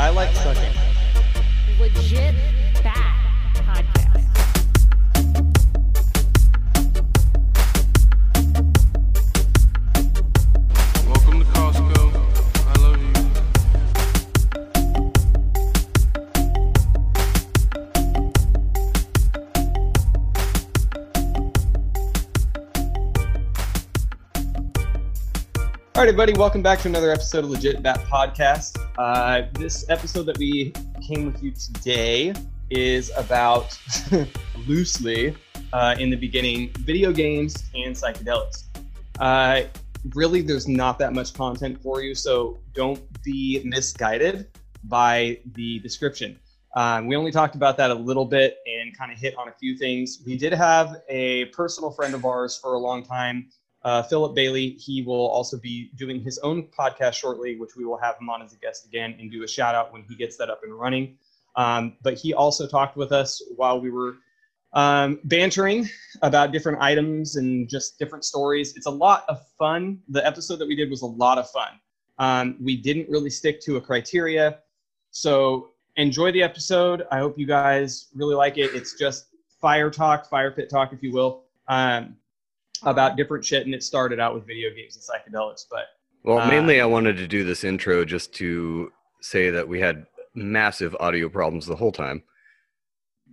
I like sucking. legit All right, everybody, welcome back to another episode of Legit Bat Podcast. Uh, this episode that we came with you today is about loosely uh, in the beginning video games and psychedelics. Uh, really, there's not that much content for you, so don't be misguided by the description. Um, we only talked about that a little bit and kind of hit on a few things. We did have a personal friend of ours for a long time uh, Philip Bailey. He will also be doing his own podcast shortly, which we will have him on as a guest again and do a shout out when he gets that up and running. Um, but he also talked with us while we were um, bantering about different items and just different stories. It's a lot of fun. The episode that we did was a lot of fun. Um, we didn't really stick to a criteria. So enjoy the episode. I hope you guys really like it. It's just fire talk, fire pit talk, if you will. Um, about different shit, and it started out with video games and psychedelics. But Well, Uh, mainly I wanted to do this intro just to say that we had massive audio problems the whole time.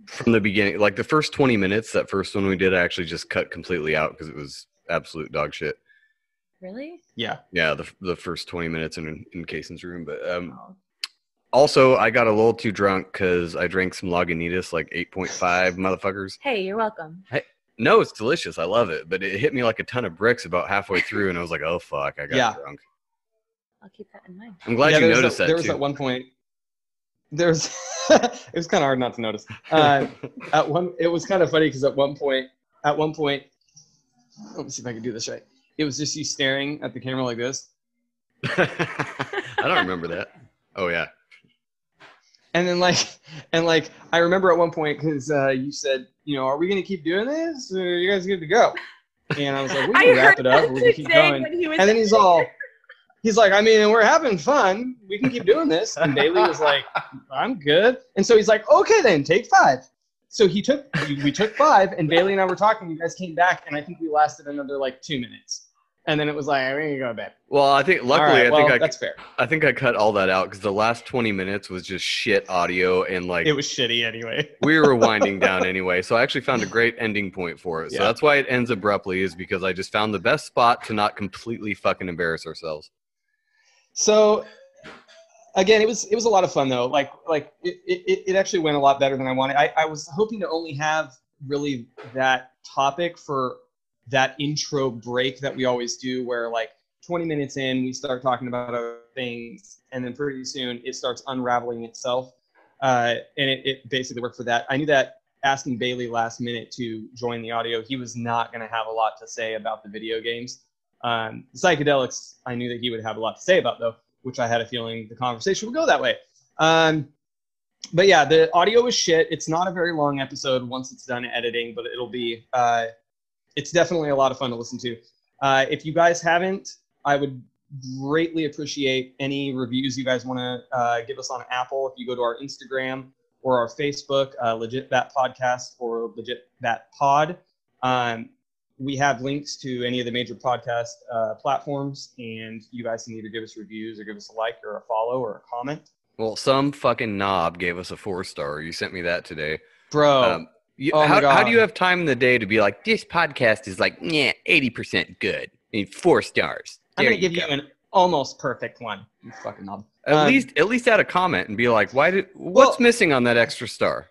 From the beginning, like the first 20 minutes, that first one we did, I actually just cut completely out because it was absolute dog shit. Really? yeah, Yeah, the, the first 20 minutes in, in Cason's room. But um, Oh. also, I got a little too drunk because I drank some Lagunitas, like 8.5 motherfuckers. Hey, you're welcome. No, it's delicious. I love it. But it hit me like a ton of bricks about halfway through, and I was like, oh, fuck, I got Yeah. drunk. I'll keep that in mind. I'm glad yeah, you noticed that, that, There was too. at one point. There's. it was kind of hard not to notice. Uh, at one, it was kind of funny because at one point, at one point, let me see if I can do this right. It was just you staring at the camera like this, I don't remember that. Oh yeah. And then like, and like, I remember at one point because uh, you said, you know, are we gonna keep doing this? Or are you guys good to go? And I was like, we can wrap it up. that or We can keep going. And then he's all, he's like, I mean, we're having fun. We can keep doing this. And Bailey was like, I'm good. And so he's like, okay, then take five. So he took, we took five, and Bailey and I were talking. You guys came back, and I think we lasted another like two minutes. And then it was like, I think we can go to bed. Well, I think luckily right, I think I that's fair. I think I cut all that out because the last 20 minutes was just shit audio and like It was shitty anyway. we were winding down anyway. So I actually found a great ending point for it. So that's why it ends abruptly is because I just found the best spot to not completely fucking embarrass ourselves. So again, it was it was a lot of fun though. Like like it, it, it actually went a lot better than I wanted. I, I was hoping to only have really that topic for that intro break that we always do where like 20 minutes in we start talking about other things and then pretty soon it starts unraveling itself. Uh, and it, it basically worked for that. I knew that asking Bailey last minute to join the audio, he was not going to have a lot to say about the video games. Um, psychedelics, I knew that he would have a lot to say about though, which I had a feeling the conversation would go that way. Um, but yeah, the audio is shit. It's not a very long episode once it's done editing, but it'll be. Uh, it's definitely a lot of fun to listen to. Uh, if you guys haven't, I would greatly appreciate any reviews you guys want to uh, give us on Apple. If you go to our Instagram or our Facebook, uh, Legit Bat Podcast or Legit Bat Pod, um, we have links to any of the major podcast uh, platforms, and you guys can either give us reviews or give us a like or a follow or a comment. Well, some fucking knob gave us a four star. You sent me that today. Bro, Um, you, oh how, how do you have time in the day to be like, this podcast is like, yeah, 80% good. Need four stars. I'm gonna give you go. an almost perfect one. You fucking knob. At um, least, at least add a comment and be like, why did, what's Well- missing on that extra star?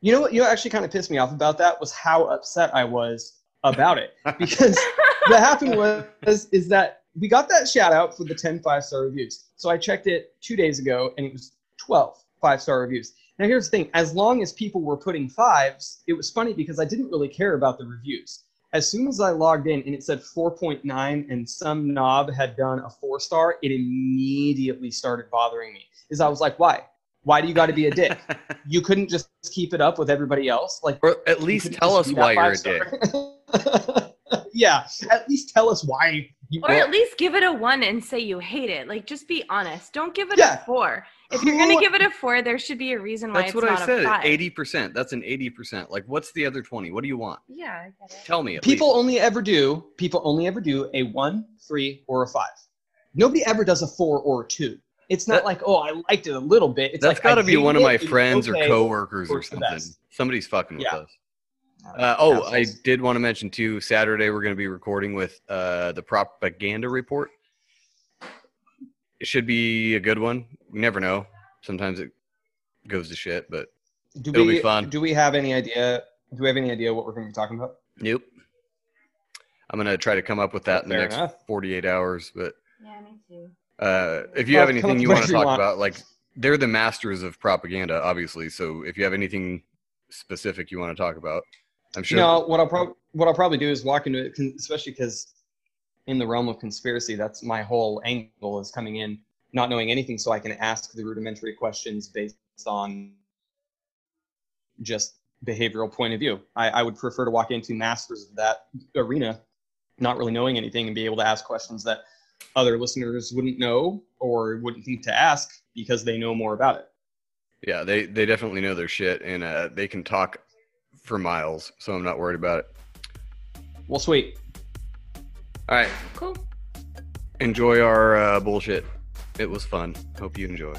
You know what? You know what actually kind of pissed me off about that was how upset I was about it because what happened was is that we got that shout out for the 10 five star reviews. So I checked it two days ago and it was 12 five star reviews. Now here's the thing: as long as people were putting fives, it was funny because I didn't really care about the reviews. As soon as I logged in and it said 4.9 and some knob had done a four star, it immediately started bothering me. Is I was like, why? Why do you got to be a dick? You couldn't just keep it up with everybody else. Like Or at least tell us why you're a dick. yeah, at least tell us why. You Or at least give it a one and say you hate it. Like, just be honest. Don't give it Yeah. a four. If you're gonna give it a four, there should be a reason why That's it's what I not said. Eighty percent. That's an eighty percent. Like, what's the other twenty? What do you want? Yeah, I get it. Tell me. At people least. only ever do people only ever do a one, three, or a five. Nobody ever does a four or a two. It's not That- like oh I liked it a little bit. It's That's like, got to be one of my it, it was friends or okay. coworkers or something. Somebody's fucking Yeah. with us. Uh, oh, I did want to mention too. Saturday we're going to be recording with uh, the propaganda report. It should be a good one. You never know. Sometimes it goes to shit, but do It'll we, be fun. Do we have any idea? Do we have any idea what we're going to be talking about? nope. I'm going to try to come up with that in the Fair next enough. 48 hours. But Yeah, me too. uh, if you Well, have anything you want to talk want. about, like they're the masters of propaganda, obviously. So if you have anything specific you want to talk about, I'm sure. You know what I'll probably what I'll probably do is walk into it, especially because in the realm of conspiracy, that's my whole angle is coming in, not knowing anything, so I can ask the rudimentary questions based on just behavioral point of view. I, I would prefer to walk into masters of that arena, not really knowing anything, and be able to ask questions that other listeners wouldn't know or wouldn't think to ask because they know more about it. Yeah, they they definitely know their shit, and uh, they can talk for miles. So I'm not worried about it. Well, sweet. All right, Cool. enjoy our uh, bullshit. It was fun. Hope you enjoy.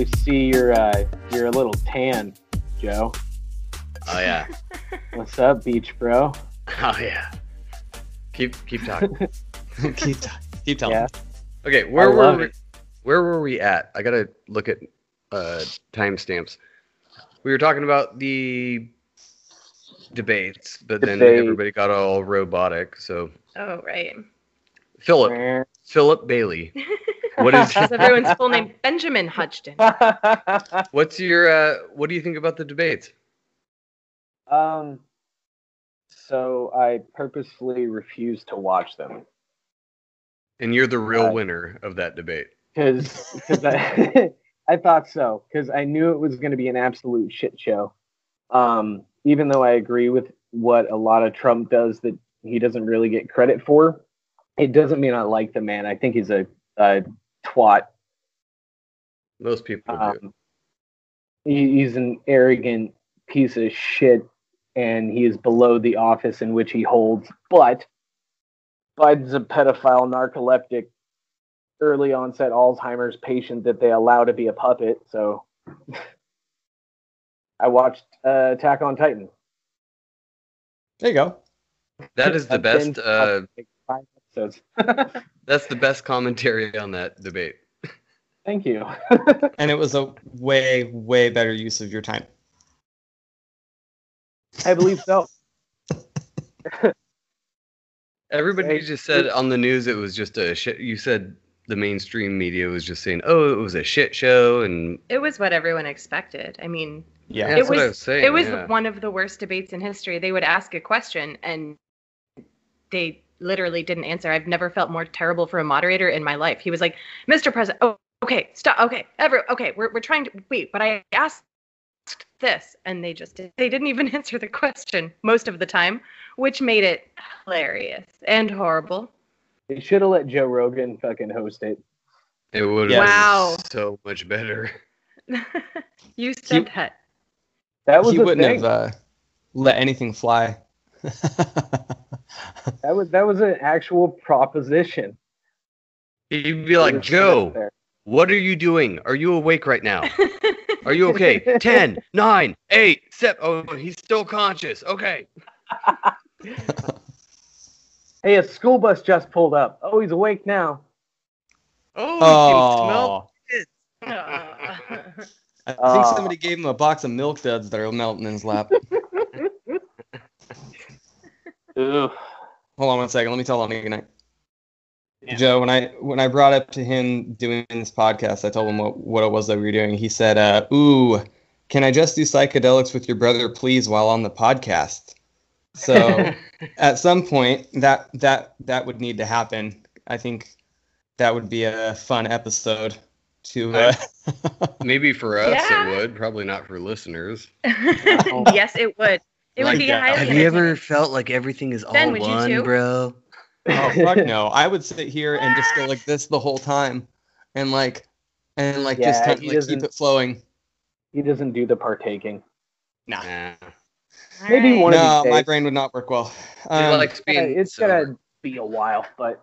Actually see your uh, you're a little tan, Joe. Oh yeah. What's up, beach bro? Oh yeah. Keep keep talking. keep, t- keep telling. Yeah. Okay, where I were we, it. where were we at? I gotta look at uh, timestamps. We were talking about the debates, but then everybody got all robotic. So Oh, right. Philip Philip Bailey, what is everyone's full name. Benjamin Hudgton. what's your uh, what do you think about the debates? um, so I purposefully refused to watch them And you're the real Uh, winner of that debate. because I, I thought so because I knew it was going to be an absolute shit show. Um, even though I agree with what a lot of Trump does that he doesn't really get credit for, it doesn't mean I like the man. I think he's a, a twat. Most people. Um, he, he's an arrogant piece of shit, and he is below the office in which he holds. But Biden's a pedophile, narcoleptic, early onset Alzheimer's patient that they allow to be a puppet. So I watched uh, Attack on Titan. There you go. That is the best. Uh, like five that's the best commentary on that debate. Thank you. And it was a way, way better use of your time. I believe so. Everybody Hey, just said on the news it was just a shit. You said the mainstream media was just saying, "Oh, it was a shit show," and It was what everyone expected. I mean, Yeah. that's it what was, I was saying. it was yeah. one of the worst debates in history. They would ask a question and they literally didn't answer. I've never felt more terrible for a moderator in my life. He was like, "Mr. President, oh, okay, stop. Okay, every, okay, we're we're trying to wait, but I asked this and they just did, they didn't even answer the question most of the time, which made it hilarious and horrible. They should have let Joe Rogan fucking host it. It would have Wow. been so much better. you said that. That was he the wouldn't thing. have uh, let anything fly. That was that was an actual proposition. He'd be like, Joe, what are you doing? Are you awake right now? Are you okay? 10, 9, 8, 7. Oh, he's still conscious. Okay. Hey, a school bus just pulled up. Oh, he's awake now. Oh, he Oh, can smell I think somebody gave him a box of milk duds that are melting in his lap. Ugh. Hold on one second. Let me tell Lonnie goodnight. Yeah. Joe, when I when I brought up to him doing this podcast, I told him what, what it was that we were doing. He said, uh, "Ooh, can I just do psychedelics with your brother, please, while on the podcast?" So at some point, that that that would need to happen. I think that would be a fun episode to. Uh, Maybe for us Yeah. it would, probably not for listeners. yes, it would. It Like would be that. highly. Have you ever felt like everything is all Ben, would one, too? bro? oh fuck no! I would sit here and just go like this the whole time, and like, and like just Yeah, kind of like keep it flowing. he doesn't do the partaking. Nah. Nah. Maybe Alright. one of no, these my brain would not work well. Um, likes Uh, being it's sober. gonna be a while, but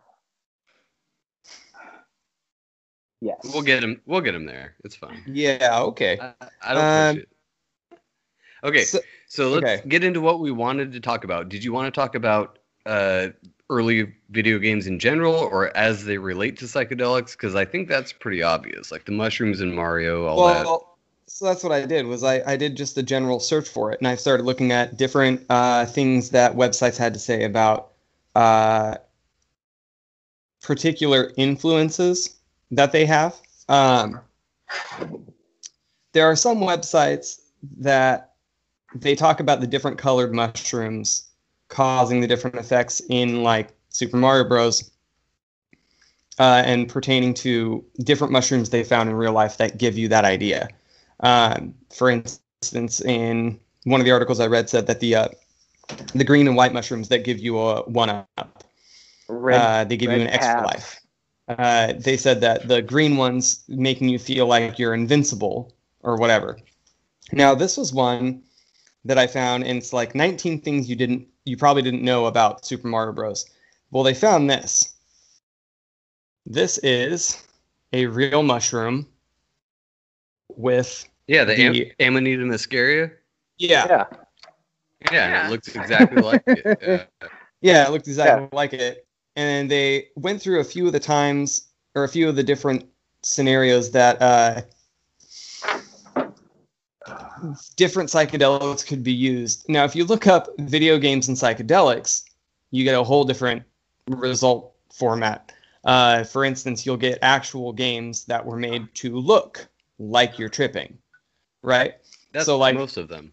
yes. We'll get him. We'll get him there. It's fine. yeah, okay. I, I don't Um, push it. Okay, so, So, let's okay. get into what we wanted to talk about. Did you want to talk about uh, early video games in general, or as they relate to psychedelics? Because I think that's pretty obvious, like the mushrooms in Mario, all that. well, so that's what I did was I, I did just a general search for it, and I started looking at different uh, things that websites had to say about uh, particular influences that they have. Um, there are some websites that they talk about the different colored mushrooms causing the different effects in like Super Mario Bros. Uh, and pertaining to different mushrooms they found in real life that give you that idea. Um, for instance, in one of the articles I read said that the uh, the green and white mushrooms that give you a one up, Red, uh, they give you an extra life. Uh, they said that the green ones making you feel like you're invincible or whatever. Now this was one that I found, and it's like 19 things you didn't, you probably didn't know about Super Mario Bros. Well, they found this. This is a real mushroom with yeah, the, am- Amanita muscaria. yeah, Yeah. Yeah, Yeah. it looks exactly like it. Uh, Yeah, it looked exactly like it. And they went through a few of the times or a few of the different scenarios that uh, different psychedelics could be used. Now, if you look up video games and psychedelics, you get a whole different result format. Uh, for instance, you'll get actual games that were made to look like you're tripping, right? that's So, like- most of them.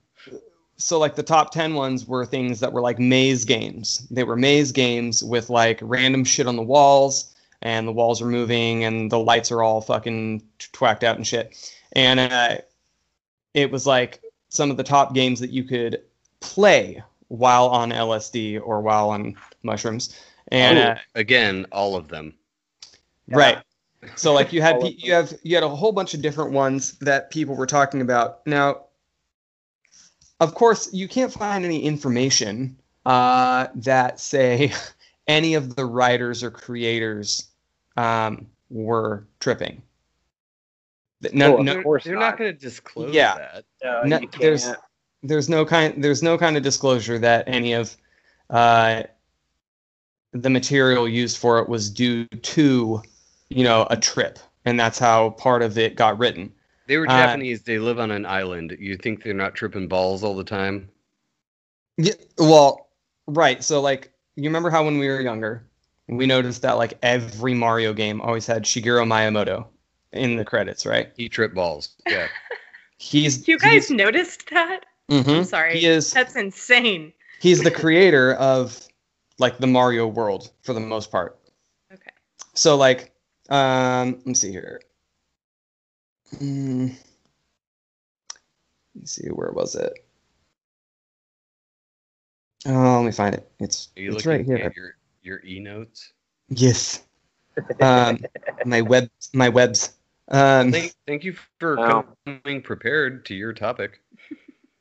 so like the top 10 ones were things that were like maze games they were maze games with like random shit on the walls and the walls are moving and the lights are all fucking twacked out and shit and uh, it was like some of the top games that you could play while on lsd or while on mushrooms and Oh, uh, again, all of them. Right. So like you had All pe- of you have you had a whole bunch of different ones that people were talking about. Now, of course, you can't find any information uh, that say any of the writers or creators um, were tripping. Th- No, Oh, no, they're they're not. not going to disclose Yeah. that. Uh, No, you there's- there's no kind there's no kind of disclosure that any of uh, the material used for it was due to you know a trip and that's how part of it got written They were Uh, Japanese. They live on an island. You think they're not tripping balls all the time? yeah well right so like you remember how when we were younger we noticed that like every mario game always had shigeru miyamoto in the credits right He trip balls. Yeah. he's You guys he's, noticed that? Mhm. I'm sorry. he is That's insane. he's the creator of like the Mario world for the most part. Okay. So like, um, let me see here. Mm, let me see, where was it? Oh, let me find it. It's Are you it's right here. at your your e notes? Yes. Um, my web, my webs. Um, Thank, thank you for Wow. coming prepared to your topic.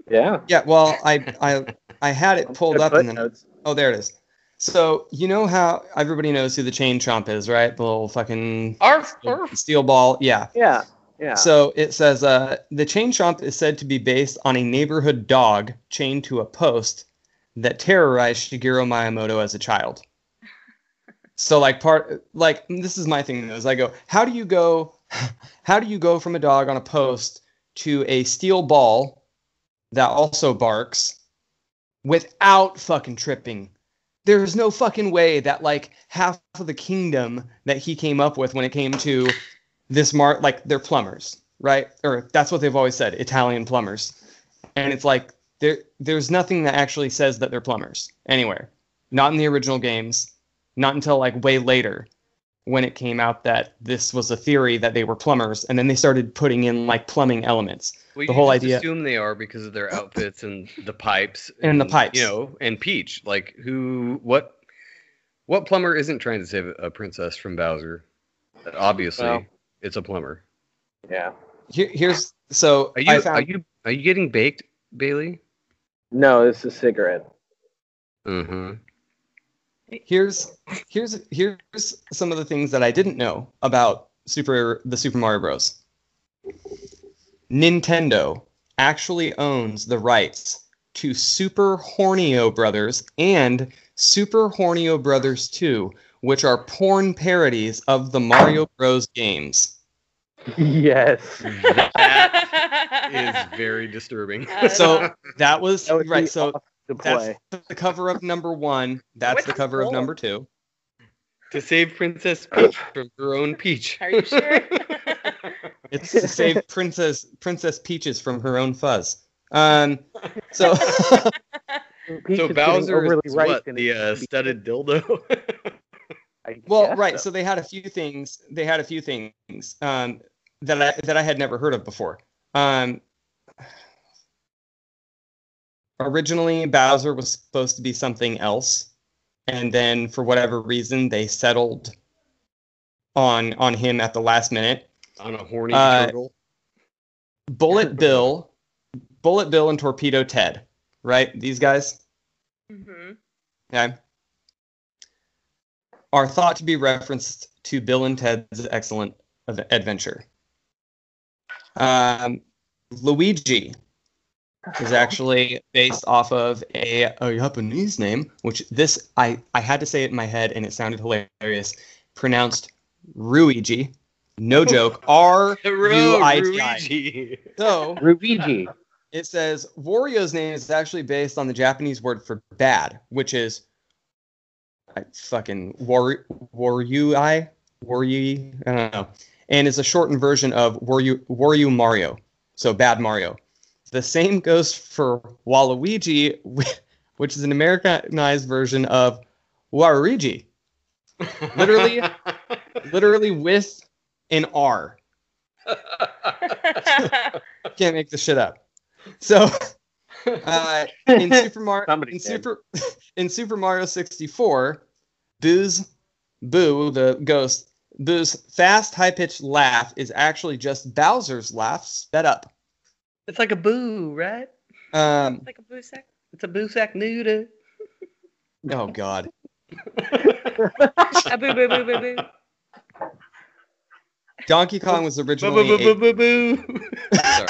Yeah. yeah. Well, I, I, I had it pulled up and then notes. Oh, there it is. So you know how everybody knows who the chain chomp is, right? The little fucking Arf, arf. steel ball. Yeah. Yeah, yeah. So it says uh, the chain chomp is said to be based on a neighborhood dog chained to a post that terrorized Shigeru Miyamoto as a child. So like part like this is my thing though, is I go, how do you go how do you go from a dog on a post to a steel ball that also barks without fucking tripping? There's no fucking way that like half of the kingdom that he came up with when it came to this mar like they're plumbers, right? Or that's what they've always said, Italian plumbers. And it's like there there's nothing that actually says that they're plumbers anywhere. Not in the original games, not until like way later when it came out that this was a theory that they were plumbers and then they started putting in like plumbing elements. Well, The whole just idea- assume they are because of their outfits and the pipes And the pipes. you know, and Peach. Like who? What? What plumber isn't trying to save a princess from Bowser? Obviously, Well. it's a plumber. yeah. Here, here's so Are I you? found Are you? Are you getting baked, Bailey? No, it's a cigarette. Mm-hmm. Here's here's here's some of the things that I didn't know about Super the Super Mario Bros. Nintendo actually owns the rights to Super Hornio Brothers and Super Hornio Brothers 2, which are porn parodies of the Mario Bros games. yes. That is very disturbing. So that was That right. be So awesome to that's play. the cover of number one. That's What's the cover of number two. to save Princess Peach from her own Peach. Are you sure? It's to save Princess Princess Peaches from her own fuzz. Um, so Peach so is Bowser overly is ripe what the uh, studded dildo. Well, right. so. So they had a few things. They had a few things um, that I that I had never heard of before. Um, originally, Bowser was supposed to be something else, and then for whatever reason, they settled on on him at the last minute. on a horny Uh, turtle. Bullet Bill, Bullet Bill, and Torpedo Ted. Right, these guys. hmm okay, are thought to be referenced to Bill and Ted's Excellent Adventure. Um, Luigi is actually based off of a, a Japanese name, which this I, I had to say it in my head and it sounded hilarious. Pronounced Ruigi. No joke. R U I T I. Luigi. So Luigi. Uh, it says Wario's name is actually based on the Japanese word for bad, which is I fucking war Warui Warui I don't know, and is a shortened version of Wario Wario Mario, so bad Mario. The same goes for Waluigi, which is an Americanized version of Waluigi, Literally- literally with an R. Can't make this shit up. So, uh, in Super Mario, in. Super, in Super Mario 64, Boo's, Boo, the ghost, Boo's fast, high-pitched laugh is actually just Bowser's laugh sped up. It's like a boo, right? Um, it's like a boo sack. It's a boo sack noodle. oh God. A boo boo boo boo boo. Donkey Kong was Boo boo boo a, boo boo boo. Sorry.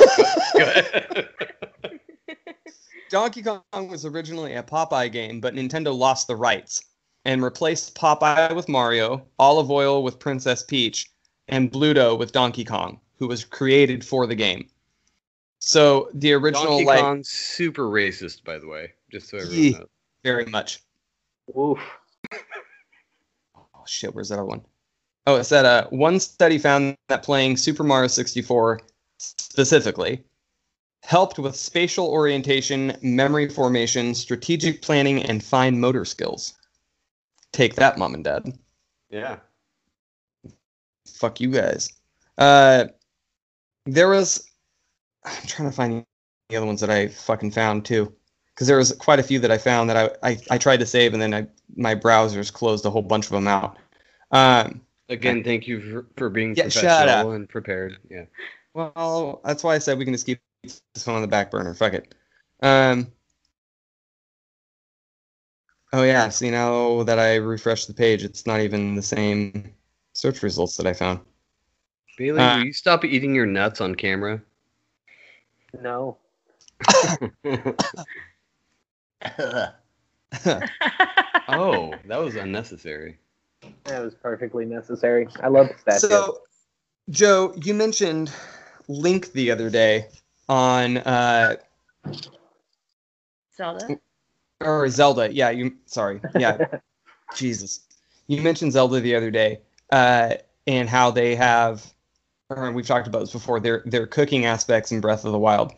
Donkey Kong was originally a Popeye game, but Nintendo lost the rights and replaced Popeye with Mario, Olive Oyl with Princess Peach, and Bluto with Donkey Kong, who was created for the game. So the original, Donkey like, Kong's super racist, by the way, just so everyone Yee. knows. very much. Oof. Oh shit, where's that other one? Oh, it said uh, one study found that playing Super Mario 64 specifically helped with spatial orientation, memory formation, strategic planning, and fine motor skills. Take that, mom and dad. Yeah. Fuck you guys. Uh, there was. I'm trying to find the other ones that I fucking found too, because there was quite a few that I found that I, I, I tried to save and then I my browsers closed a whole bunch of them out. Um, Again, thank you for, for being Yeah, professional and prepared. Yeah. well, that's why I said we can just keep this one on the back burner. Fuck it. Um, Oh yeah. See now that I refresh the page, it's not even the same search results that I found. Bailey, Uh, will you stop eating your nuts on camera? No. oh, that was unnecessary. That was perfectly necessary. I love that. So, Joe, you mentioned Link the other day on uh Zelda. or Zelda. Yeah, you sorry. Yeah. Jesus. You mentioned Zelda the other day, uh, and how they have or we've talked about this before, their their cooking aspects in Breath of the Wild.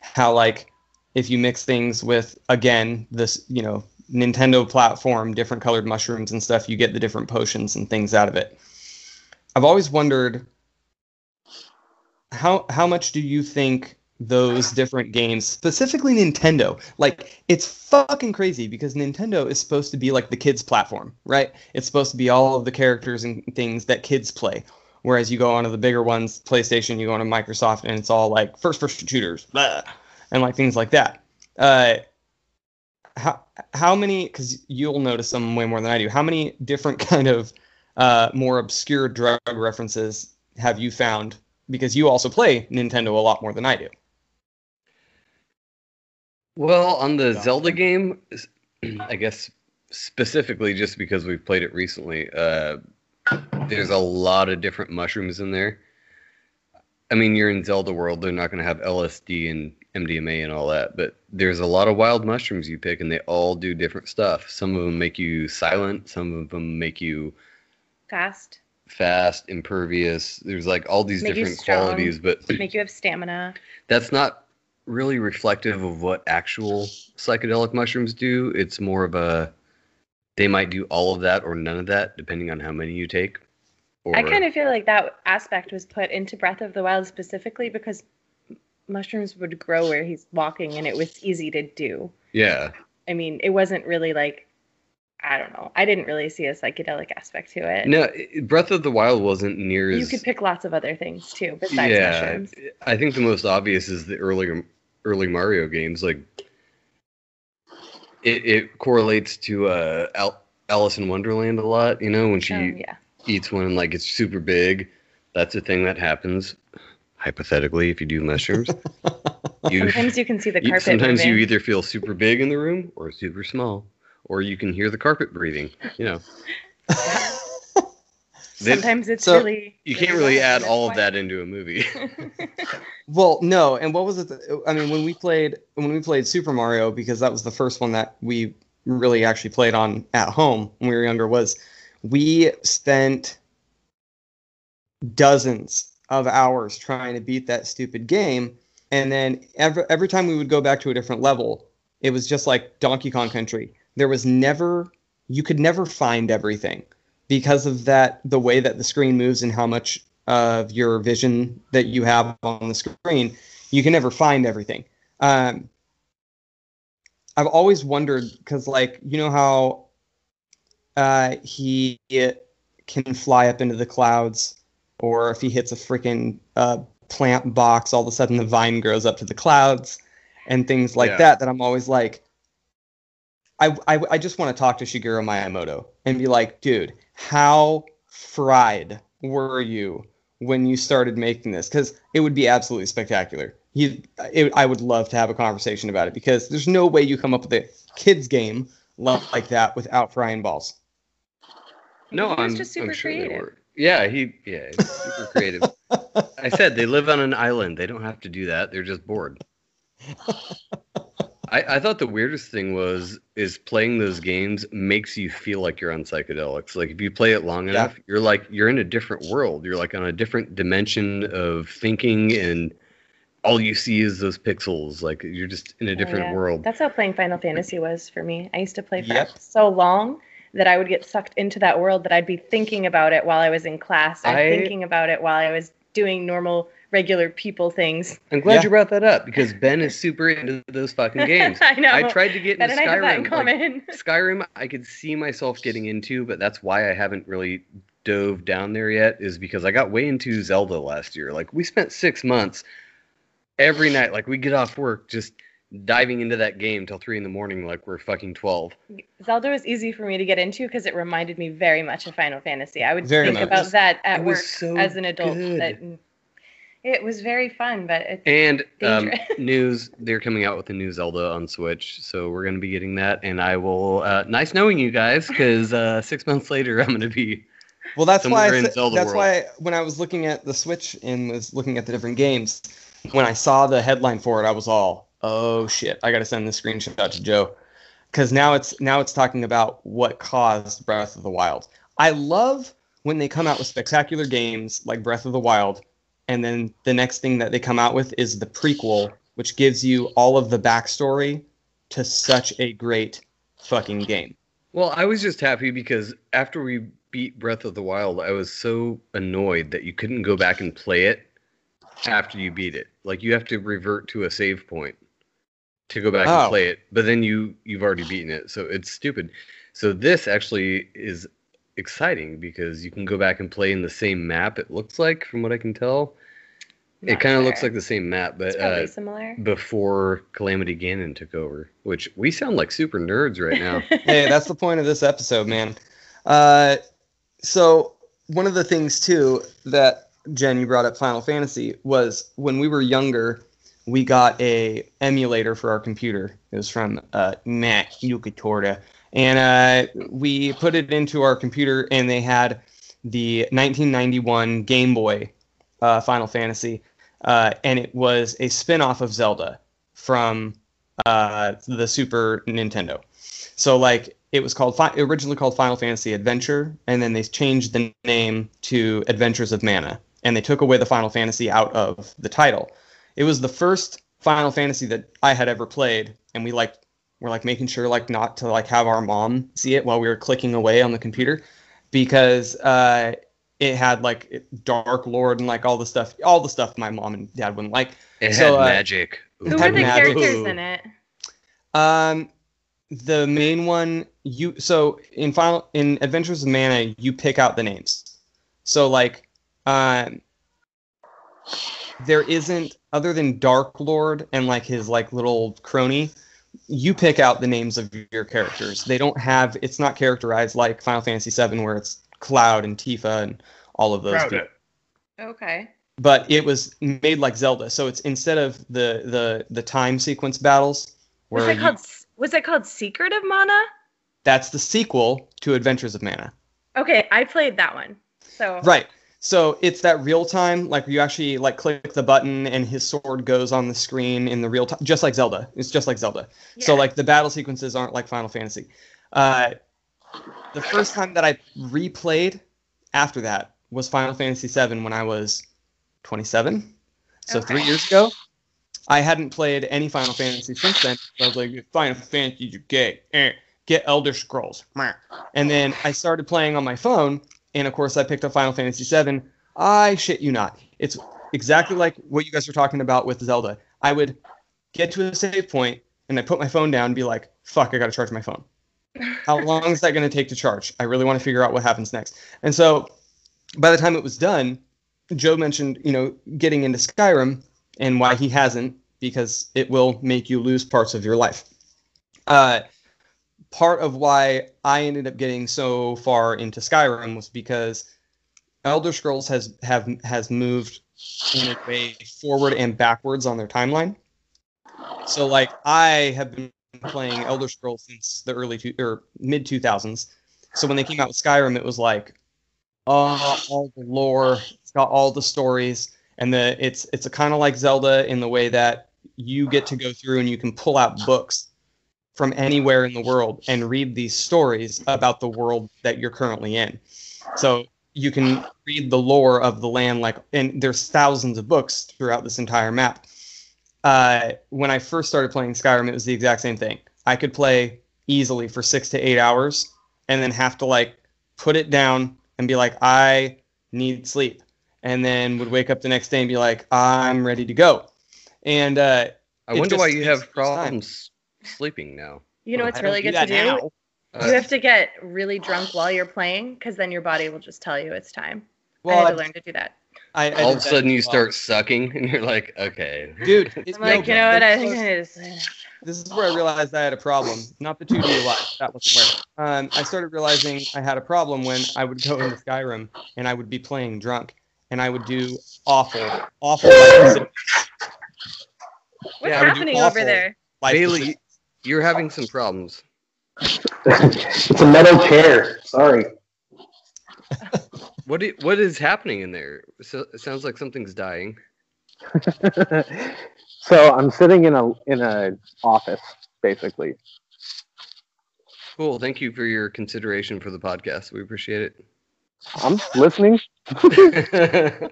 How like if you mix things with again this, you know, Nintendo platform, different colored mushrooms and stuff, you get the different potions and things out of it. I've always wondered how how much do you think those different games, specifically Nintendo, like it's fucking crazy because Nintendo is supposed to be like the kids platform, right? It's supposed to be all of the characters and things that kids play. Whereas you go onto the bigger ones, PlayStation, you go onto Microsoft, and it's all like first person shooters, blah, and like things like that. Uh, how how many? Because you'll notice them way more than I do. How many different kind of uh, more obscure drug references have you found? Because you also play Nintendo a lot more than I do. Well, on the Zelda game, I guess specifically just because we've played it recently, uh, there's a lot of different mushrooms in there. I mean, you're in Zelda world; they're not going to have LSD and MDMA and all that, but there's a lot of wild mushrooms you pick, and they all do different stuff. Some of them make you silent. Some of them make you Fast. fast, impervious. There's like all these Make different strong. qualities, but Make you have stamina. that's not really reflective of what actual psychedelic mushrooms do. It's more of a they might do all of that or none of that, depending on how many you take. Or I kind of feel like that aspect was put into Breath of the Wild specifically because mushrooms would grow where he's walking and it was easy to do. yeah, I mean, it wasn't really like I don't know. I didn't really see a psychedelic aspect to it. no, Breath of the Wild wasn't near as You could pick lots of other things too besides yeah. mushrooms. I think the most obvious is the earlier early Mario games. Like it, it correlates to uh, Al- Alice in Wonderland a lot. You know, when she Oh, yeah. eats one and like it's super big. That's a thing that happens hypothetically if you do mushrooms. you, Sometimes you can see the carpet sometimes you either feel super big in the room or super small, or you can hear the carpet breathing. You know, Sometimes it's so really you can't really loud add all of that into a movie. Well, no, and what was it? that- I mean, when we played when we played Super Mario, because that was the first one that we really actually played on at home when we were younger, was we spent dozens of hours trying to beat that stupid game, and then every every time we would go back to a different level, it was just like Donkey Kong Country. There was never you could never find everything because of that the way that the screen moves and how much of your vision that you have on the screen, you can never find everything. Um, I've always wondered because, like, you know how uh, he can fly up into the clouds, or if he hits a freaking uh, plant box, all of a sudden the vine grows up to the clouds, and things like Yeah. that. That I'm always like, I, I, I just want to talk to Shigeru Miyamoto and be like, dude, how fried were you when you started making this? Because it would be absolutely spectacular. You, it, I would love to have a conversation about it because there's no way you come up with a kids game like that without frying balls. no, He was I'm just I'm super sure they creative. were. Yeah, he yeah, super creative. I said they live on an island. They don't have to do that. They're just bored. I, I thought the weirdest thing was is playing those games makes you feel like you're on psychedelics. Like if you play it long Yeah. enough, you're like you're in a different world. You're like on a different dimension of thinking, and all you see is those pixels. Like you're just in a oh, different Oh, yeah. world. That's how playing Final Fantasy was for me. I used to play for Yep. so long that I would get sucked into that world that I'd be thinking about it while I was in class or I- thinking about it while I was doing normal, regular people things. I'm glad Yeah. you brought that up because Ben is super into those fucking games. I know. I tried to get Ben into and I in Skyrim. like. Skyrim, I could see myself getting into, but that's why I haven't really dove down there yet. Is because I got way into Zelda last year. Like we spent six months every night. Like we get off work, just diving into that game till three in the morning like we're fucking twelve. Zelda was easy for me to get into because it reminded me very much of Final Fantasy. I would Very think much. about that at It work so as an adult. good. That, it was very fun, but it's And um, news, they're coming out with a new Zelda on Switch, so we're gonna be getting that. And I will. Uh, nice knowing you guys, because uh, six months later I'm gonna be. Well, that's why. Somewhere I Zelda that's world. why when I was looking at the Switch and was looking at the different games, when I saw the headline for it, I was all, "Oh shit! I got to send this screenshot to Joe," because now it's now it's talking about what caused Breath of the Wild. I love when they come out with spectacular games like Breath of the Wild, and then the next thing that they come out with is the prequel, which gives you all of the backstory to such a great fucking game. Well, I was just happy because after we beat Breath of the Wild, I was so annoyed that you couldn't go back and play it after you beat it. Like you have to revert to a save point to go back Oh. and play it, but then you you've already beaten it, so it's stupid. So this actually is exciting because you can go back and play in the same map. It looks like, from what I can tell, it kind of looks like the same map, it's but probably uh, similar. before Calamity Ganon took over. Which we sound like super nerds right now. hey, that's the point of this episode, man. Uh, so one of the things too that Jen you brought up Final Fantasy was when we were younger, we got a emulator for our computer. It was from uh, Matt Yukatorta, and uh, we put it into our computer, and they had the 1991 Game Boy uh, Final Fantasy, uh, and it was a spin-off of Zelda from uh, the Super Nintendo. So like it was called originally called Final Fantasy Adventure, and then they changed the name to Adventures of Mana, and they took away the Final Fantasy out of the title. It was the first Final Fantasy that I had ever played, and we like were like making sure like not to like have our mom see it while we were clicking away on the computer, because uh, it had like Dark Lord and like all the stuff, all the stuff my mom and dad wouldn't like. It So, had uh, magic. Who were the magic. characters Ooh. in it? Um, the main one you so in final in Adventures of Mana you pick out the names. So like, um, there isn't other than Dark Lord and like his like little crony. You pick out the names of your characters. They don't have. It's not characterized like Final Fantasy VII where it's Cloud and Tifa and all of those. people Okay. but it was made like Zelda. So it's instead of the the the time sequence battles Was where it you- called Was it called Secret of Mana? that's the sequel to Adventures of Mana. Okay, I played that one. So Right. So it's that real time, like you actually like click the button and his sword goes on the screen in the real time, just like Zelda. It's just like Zelda. So like the battle sequences aren't like Final Fantasy. Uh, the first time that I replayed after that was Final Fantasy VII when I was 27. So three years ago. I hadn't played any Final Fantasy since then. I was like, Final Fantasy, you're gay. Eh, Get Elder Scrolls. And then I started playing on my phone, and of course I picked up Final Fantasy VII. I shit you not. It's exactly like what you guys were talking about with Zelda. I would get to a save point, and I put my phone down and be like, fuck, I gotta charge my phone. How long is that gonna take to charge? I really want to figure out what happens next. And so by the time it was done, Joe mentioned, you know, getting into Skyrim and why he hasn't, because it will make you lose parts of your life. Uh, part of why I ended up getting so far into Skyrim was because Elder Scrolls has have has moved in a way forward and backwards on their timeline. So like I have been playing Elder Scrolls since the early two, or mid 2000s. So when they came out with Skyrim, it was like uh, all the lore, it's got all the stories, and the it's it's a kind of like Zelda in the way that you get to go through and you can pull out books from anywhere in the world and read these stories about the world that you're currently in. So you can read the lore of the land, like, and there's thousands of books throughout this entire map. Uh, when I first started playing Skyrim, it was the exact same thing. I could play easily for six to eight hours and then have to like put it down and be like, I need sleep. And then would wake up the next day and be like, I'm ready to go. And uh, I wonder why you have problems sleeping now. you know I what's really good to do? now. Uh, You have to get really drunk while you're playing, because then your body will just tell you it's time. I well, had to I've- learn to do that. I, I All of a sudden, you well. start sucking, and you're like, okay. dude. it- I'm like, no, you know what? I this think was- I just. this is where I realized I had a problem. Not the 2D life. That wasn't where. Um, I started realizing I had a problem when I would go into Skyrim and I would be playing drunk and I would do awful, awful life, What's Yeah, I would do happening over there? life Bailey, you're having some problems. it's a metal chair. Sorry. What i- what is happening in there? So, it sounds like something's dying. so I'm sitting in a in a office basically. Cool. Thank you for your consideration for the podcast. We appreciate it. I'm listening.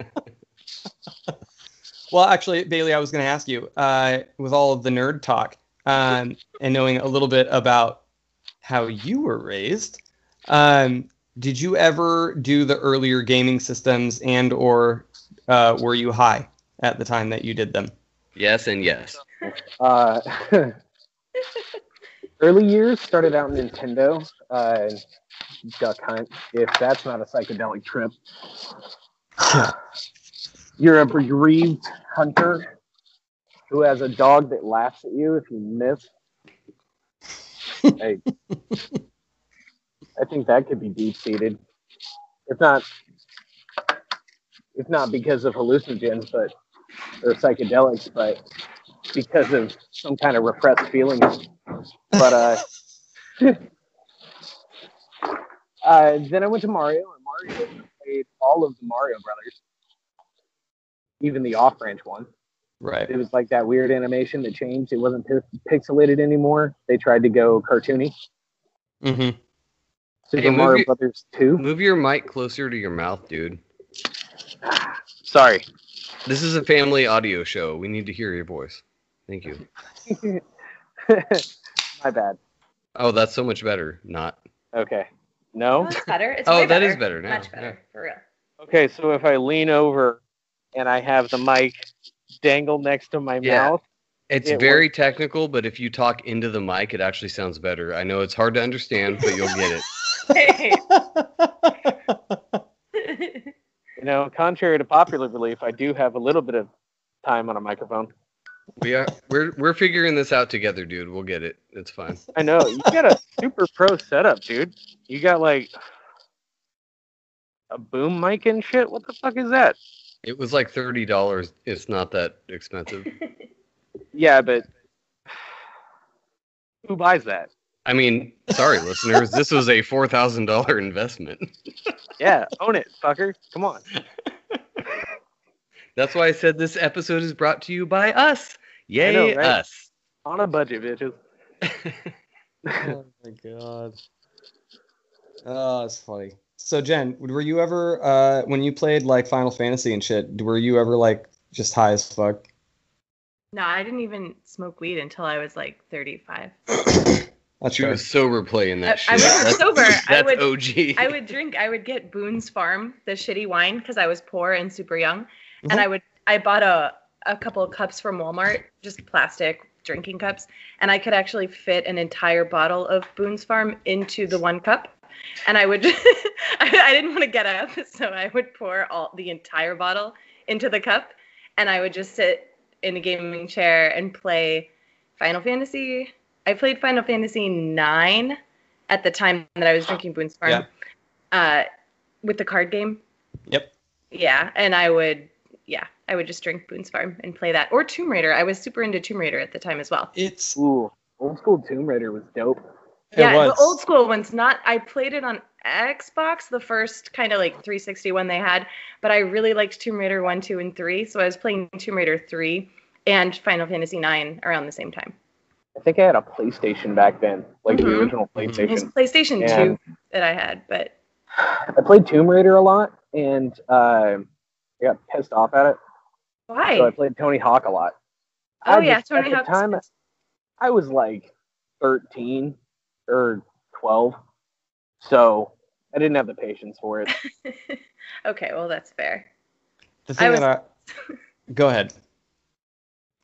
Well, actually, Bailey, I was going to ask you, uh, with all of the nerd talk um, and knowing a little bit about how you were raised, um, did you ever do the earlier gaming systems and or uh, were you high at the time that you did them? yes and yes. Uh, early years started out Nintendo. Uh, Duck Hunt. If that's not a psychedelic trip, you're a bereaved hunter who has a dog that laughs at you if you miss. hey, I think that could be deep seated. If not, if not because of hallucinogens, but or psychedelics, but because of some kind of repressed feelings. But uh, uh, then I went to Mario, and Mario played all of the Mario Brothers, even the off-branch one. Right. It was like that weird animation that changed. It wasn't pi- pixelated anymore. They tried to go cartoony. Mm-hmm. Super Hey, move Mario your- Brothers 2. Move your mic closer to your mouth, dude. Sorry. This is a family audio show. We need to hear your voice. Thank you. My bad. Oh, that's so much better. Not. Okay. Oh, No? that's better. It's Oh, way that better. is better now, Much yeah. better, for real. Okay, so if I lean over and I have the mic dangle next to my Yeah. mouth, It's It very technical, but if you talk into the mic, it actually sounds better. I know it's hard to understand, but you'll get it. you know, contrary to popular belief, I do have a little bit of time on a microphone. We are we're we're figuring this out together, dude. We'll get it. It's fine. I know you got a super pro setup, dude. You got like a boom mic and shit. What the fuck is that? It was like thirty dollars. It's not that expensive. Yeah, but who buys that? I mean, sorry, listeners. This was a four thousand dollar investment. Yeah, own it, fucker. Come on. That's why I said this episode is brought to you by us. Yay, know, right? us. On a budget, bitches. oh my god. Oh, that's funny. So Jen, were you ever uh when you played like Final Fantasy and shit, were you ever like just high as fuck? no, I didn't even smoke weed until I was like 35. That's She fair. was sober playing that I- I wasn't That's- sober. I That's would- OG. I would drink. I would get Boone's Farm, the shitty wine, because I was poor and super young, Mhm. and I would. I bought a a couple of cups from Walmart, just plastic drinking cups, and I could actually fit an entire bottle of Boone's Farm into the one cup. And I would. I, I didn't want to get up, so I would pour all the entire bottle into the cup, and I would just sit in a gaming chair and play Final Fantasy. I played Final Fantasy nine at the time that I was drinking Boone's Farm Yeah. uh, with the card game. Yep. Yeah, and I would, yeah, I would just drink Boone's Farm and play that, or Tomb Raider. I was super into Tomb Raider at the time as well. It's Ooh, old school Tomb Raider was dope. It yeah, was. the old school ones. Not, I played it on Xbox, the first kind of like 360 one they had, but I really liked Tomb Raider one, two, and three. So I was playing Tomb Raider three and Final Fantasy nine around the same time. I think I had a PlayStation back then, like the Mhm. original Mhm. It was PlayStation. PlayStation two that I had, but I played Tomb Raider a lot, and uh, I got pissed off at it. why? So I played Tony Hawk a lot. oh I yeah, just- Tony at Hawk's the time, I was like 13 or 12, so I didn't have the patience for it. okay, well that's fair. the thing I was- that I Go ahead.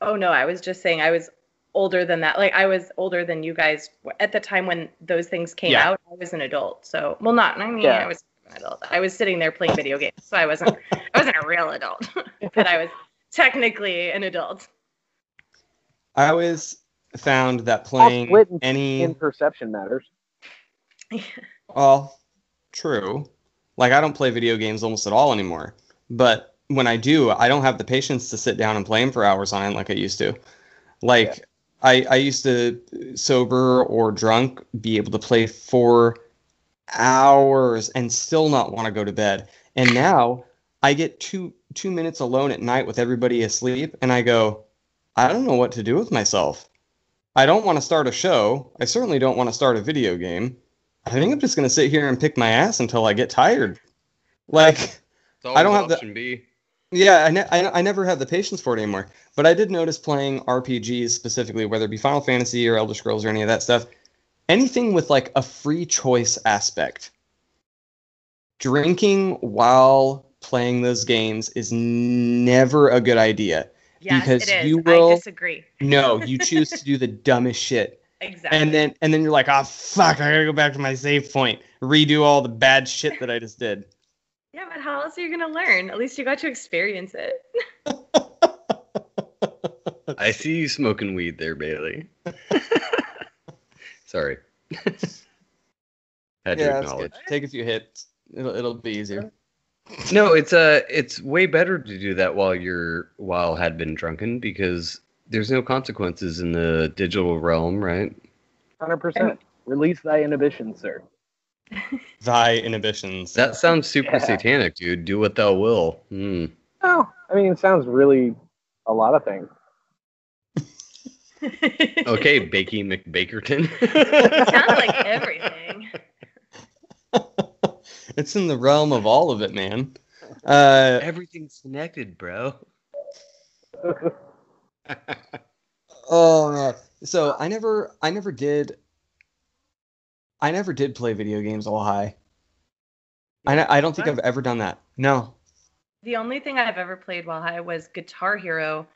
Oh no, I was just saying I was older than that. Like I was older than you guys at the time when those things came Yeah. out. I was an adult, so well, not. I mean, Yeah. I was an adult. I was sitting there playing video games, so I wasn't I wasn't a real adult, but I was technically an adult. I always found that playing any In perception matters. Well, true. Like I don't play video games almost at all anymore. But when I do, I don't have the patience to sit down and play them for hours on end like I used to. Like I I used to sober or drunk be able to play for hours and still not want to go to bed. And now I get two two minutes alone at night with everybody asleep and I go, I don't know what to do with myself. I don't want to start a show. I certainly don't want to start a video game. I think I'm just gonna sit here and pick my ass until I get tired. Like, I don't have the- option B. yeah, I, ne- I, I never had the patience for it anymore. But I did notice playing RPGs specifically, whether it be Final Fantasy or Elder Scrolls or any of that stuff, anything with like a free choice aspect. Drinking while playing those games is never a good idea. Yes, Because it is. you will- I disagree. No, you choose to do the dumbest shit. Exactly. And then and then you're like, oh fuck, I gotta go back to my save point, redo all the bad shit that I just did. yeah, but how else are you gonna learn? At least you got to experience it. I see you smoking weed there, Bailey. Sorry. Had yeah, that's acknowledge. Take a few hits. It'll it'll be easier. No, it's uh it's way better to do that while you're while had been drunken because there's no consequences in the digital realm, right? Hundred percent. Release thy inhibitions, sir. Thy inhibitions. That sounds super Yeah. satanic, dude. Do what thou will. Hmm. Oh, I mean, it sounds really a lot of things. Okay, Bakey McBakerton. Sounds like everything. It's in the realm of all of it, man. Uh, Everything's connected, bro. oh, man. so I never, I never did, I never did play video games all high. I, I don't think I've ever done that. No. The only thing I've ever played while high was Guitar Hero,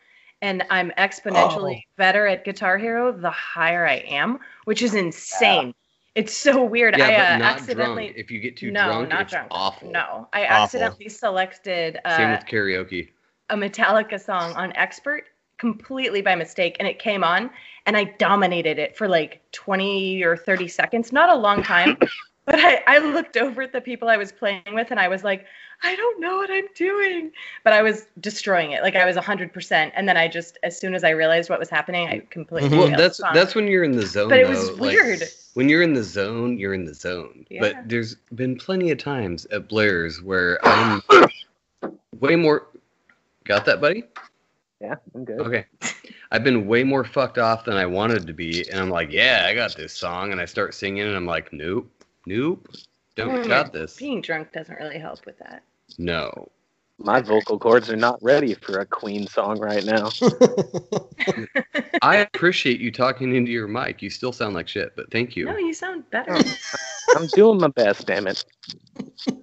and I'm exponentially Oh. better at Guitar Hero the higher I am, which is insane. It's so weird. Yeah, I uh, but not accidentally drunk. If you get too no, drunk, not it's drunk. awful. No, I Awful. accidentally selected Same uh, with karaoke. a Metallica song on Expert completely by mistake, and it came on, and I dominated it for like 20 or 30 seconds. Not a long time, but I, I looked over at the people I was playing with, and I was like, I don't know what I'm doing. But I was destroying it. Like I was 100%. And then I just, as soon as I realized what was happening, I completely. Well, failed the that's that's when you're in the zone. But it was though. Like, weird. When you're in the zone, you're in the zone. Yeah. But there's been plenty of times at Blair's where I'm way more. Got that, buddy? Yeah, I'm good. Okay. I've been way more fucked off than I wanted to be, and I'm like, yeah, I got this song, and I start singing, and I'm like, nope, nope, don't Mm, got this. Being drunk doesn't really help with that. No. My vocal cords are not ready for a Queen song right now. I appreciate you talking into your mic. You still sound like shit, but thank you. No, you sound better. Oh, I'm doing my best, damn it.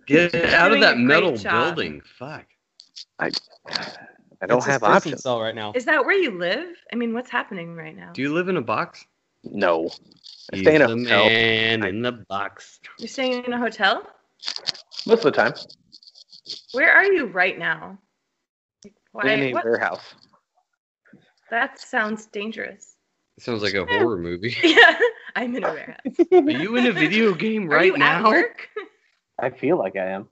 Get out of that metal job. building. Fuck. I I don't It's have options. cell right now. Is that where you live? I mean, what's happening right now? Do you live in a box? No. I He's stay in a the hotel man in the box. You're staying in a hotel? most of the time. Where are you right now? in Why? a What? warehouse. That sounds dangerous. It Sounds like a horror movie. Yeah, I'm in a warehouse. Are you in a video game right Are right you now? at work? I feel like I am.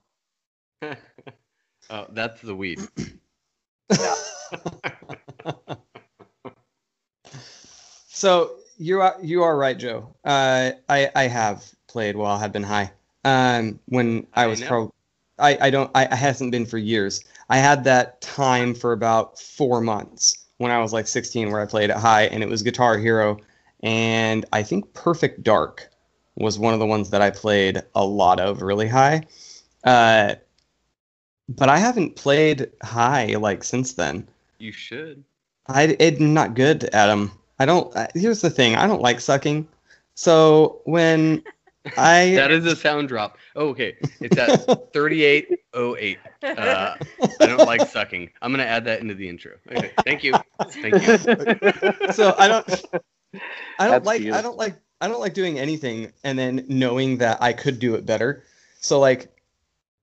oh, that's the weed. so you are you are right, Joe. Uh, I I have played while I had been high. Um, when I I was know. pro, I I don't I, I hasn't been for years. I had that time for about four months when I was like 16, where I played at high, and it was Guitar Hero, and I think Perfect Dark was one of the ones that I played a lot of really high. Uh, but I haven't played high like since then. You should. I I'm not good at them. I don't. uh, Here's the thing. I don't like sucking. So when I That is a sound drop. Oh, okay. It's at 3808. Uh, I don't like sucking. I'm going to add that into the intro. Okay. Thank you. Thank you. so I don't. I don't That's like. I don't like. I don't like doing anything and then knowing that I could do it better. So like,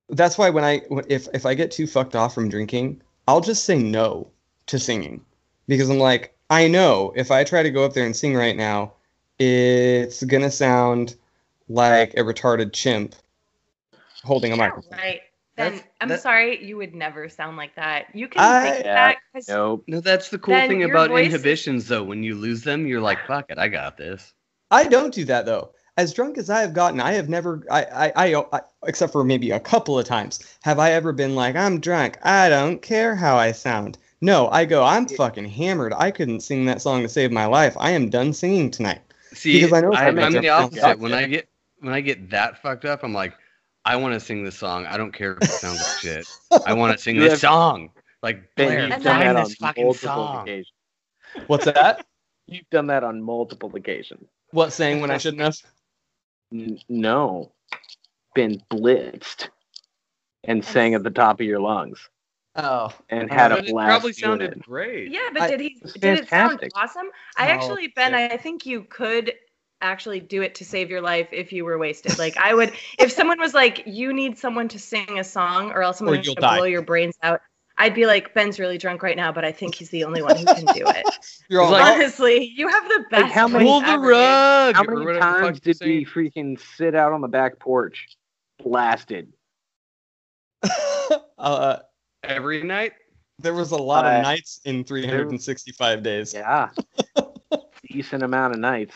that's why when I if if I get too fucked off from drinking, I'll just say no to singing because I'm like I know if I try to go up there and sing right now, it's gonna sound like a retarded chimp holding a Yeah, microphone. right. Then That's- I'm that- sorry, you would never sound like that. You can I- think Yeah, that 'cause Nope. No, that's the cool thing about voice- inhibitions, though. When you lose them, you're like, "Fuck it, I got this." I don't do that though. As drunk as I have gotten, I have never, I, I, I, I, except for maybe a couple of times, have I ever been like, I'm drunk. I don't care how I sound. No, I go, I'm fucking hammered. I couldn't sing that song to save my life. I am done singing tonight. See, Because I know I, some am of the opposite. sound When I get when I get that fucked up, I'm like, I want to sing this song. I don't care if it sounds like shit. I want to sing this have- song. Like Ben, Blair, you've done that on this fucking multiple song. occasions. What's that? You've done that on multiple occasions. what saying when I shouldn't have? N- no, been blitzed and sang at the top of your lungs Oh, and oh, had But a it blast. probably sounded great. Yeah, but I- did he It's did it sound awesome? I Oh, actually Ben, I think you could actually do it to save your life if you were wasted. Like I would if someone was like, you need someone to sing a song or else I'm gonna you'll blow your brains out. I'd be like, Ben's really drunk right now, but I think he's the only one who can do it. you're all like- like, Honestly, you have the best how many- Pull the rug. How many whatever the times did we freaking sit out on the back porch, blasted? uh, every night? there was a lot Uh, of nights in 365 days. Yeah, decent amount of nights.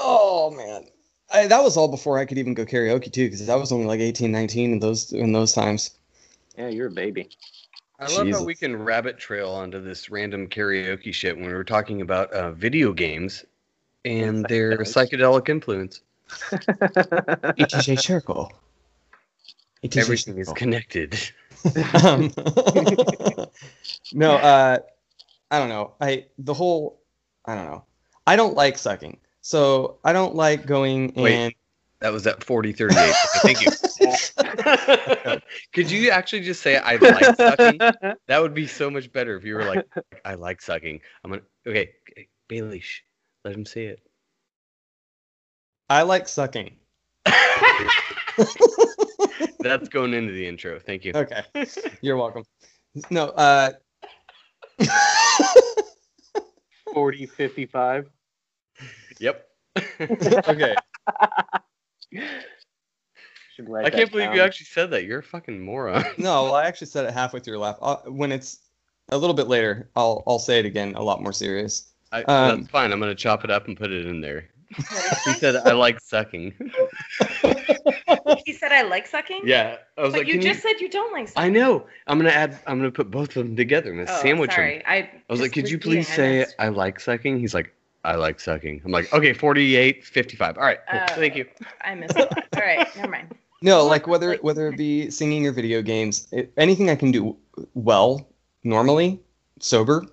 Oh man, I, that was all before I could even go karaoke too, because I was only like 18, 19 in those in those times. Yeah, you're a baby. I love how we can rabbit trail onto this random karaoke shit when we were talking about uh, video games and their psychedelic influence. It is a circle. It is a Everything is connected. um, no, uh, I don't know. I the whole I don't know. I don't like sucking, so I don't like going Wait. and. That was at 4038. Okay, Thank you. Could you actually just say I like sucking? That would be so much better if you were like, I like sucking. I'm gonna okay, okay, Bailey, shh, let him say it. I like sucking. That's going into the intro. Thank you. Okay, you're welcome. No, uh, 40, 55. Yep. okay. I can't believe you actually said that. You're a fucking moron. No, well, I actually said it halfway through your laugh. Uh, when it's a little bit later, I'll I'll say it again, a lot more serious. I, Um, that's fine. I'm gonna chop it up and put it in there. He said I like sucking. He said I like sucking? yeah, I was But like, you "Can just said you don't like sucking. I know. I'm gonna add. I'm gonna put both of them together. I'm gonna Oh, sandwich sorry. them. I, I was like, could you please say missed. I like sucking? He's like, I like sucking. I'm like, okay, 48, 55. All right, cool. Oh. Thank you. I missed a lot. All right, never mind. No, like whether whether it be singing or video games, it, anything I can do well normally, sober.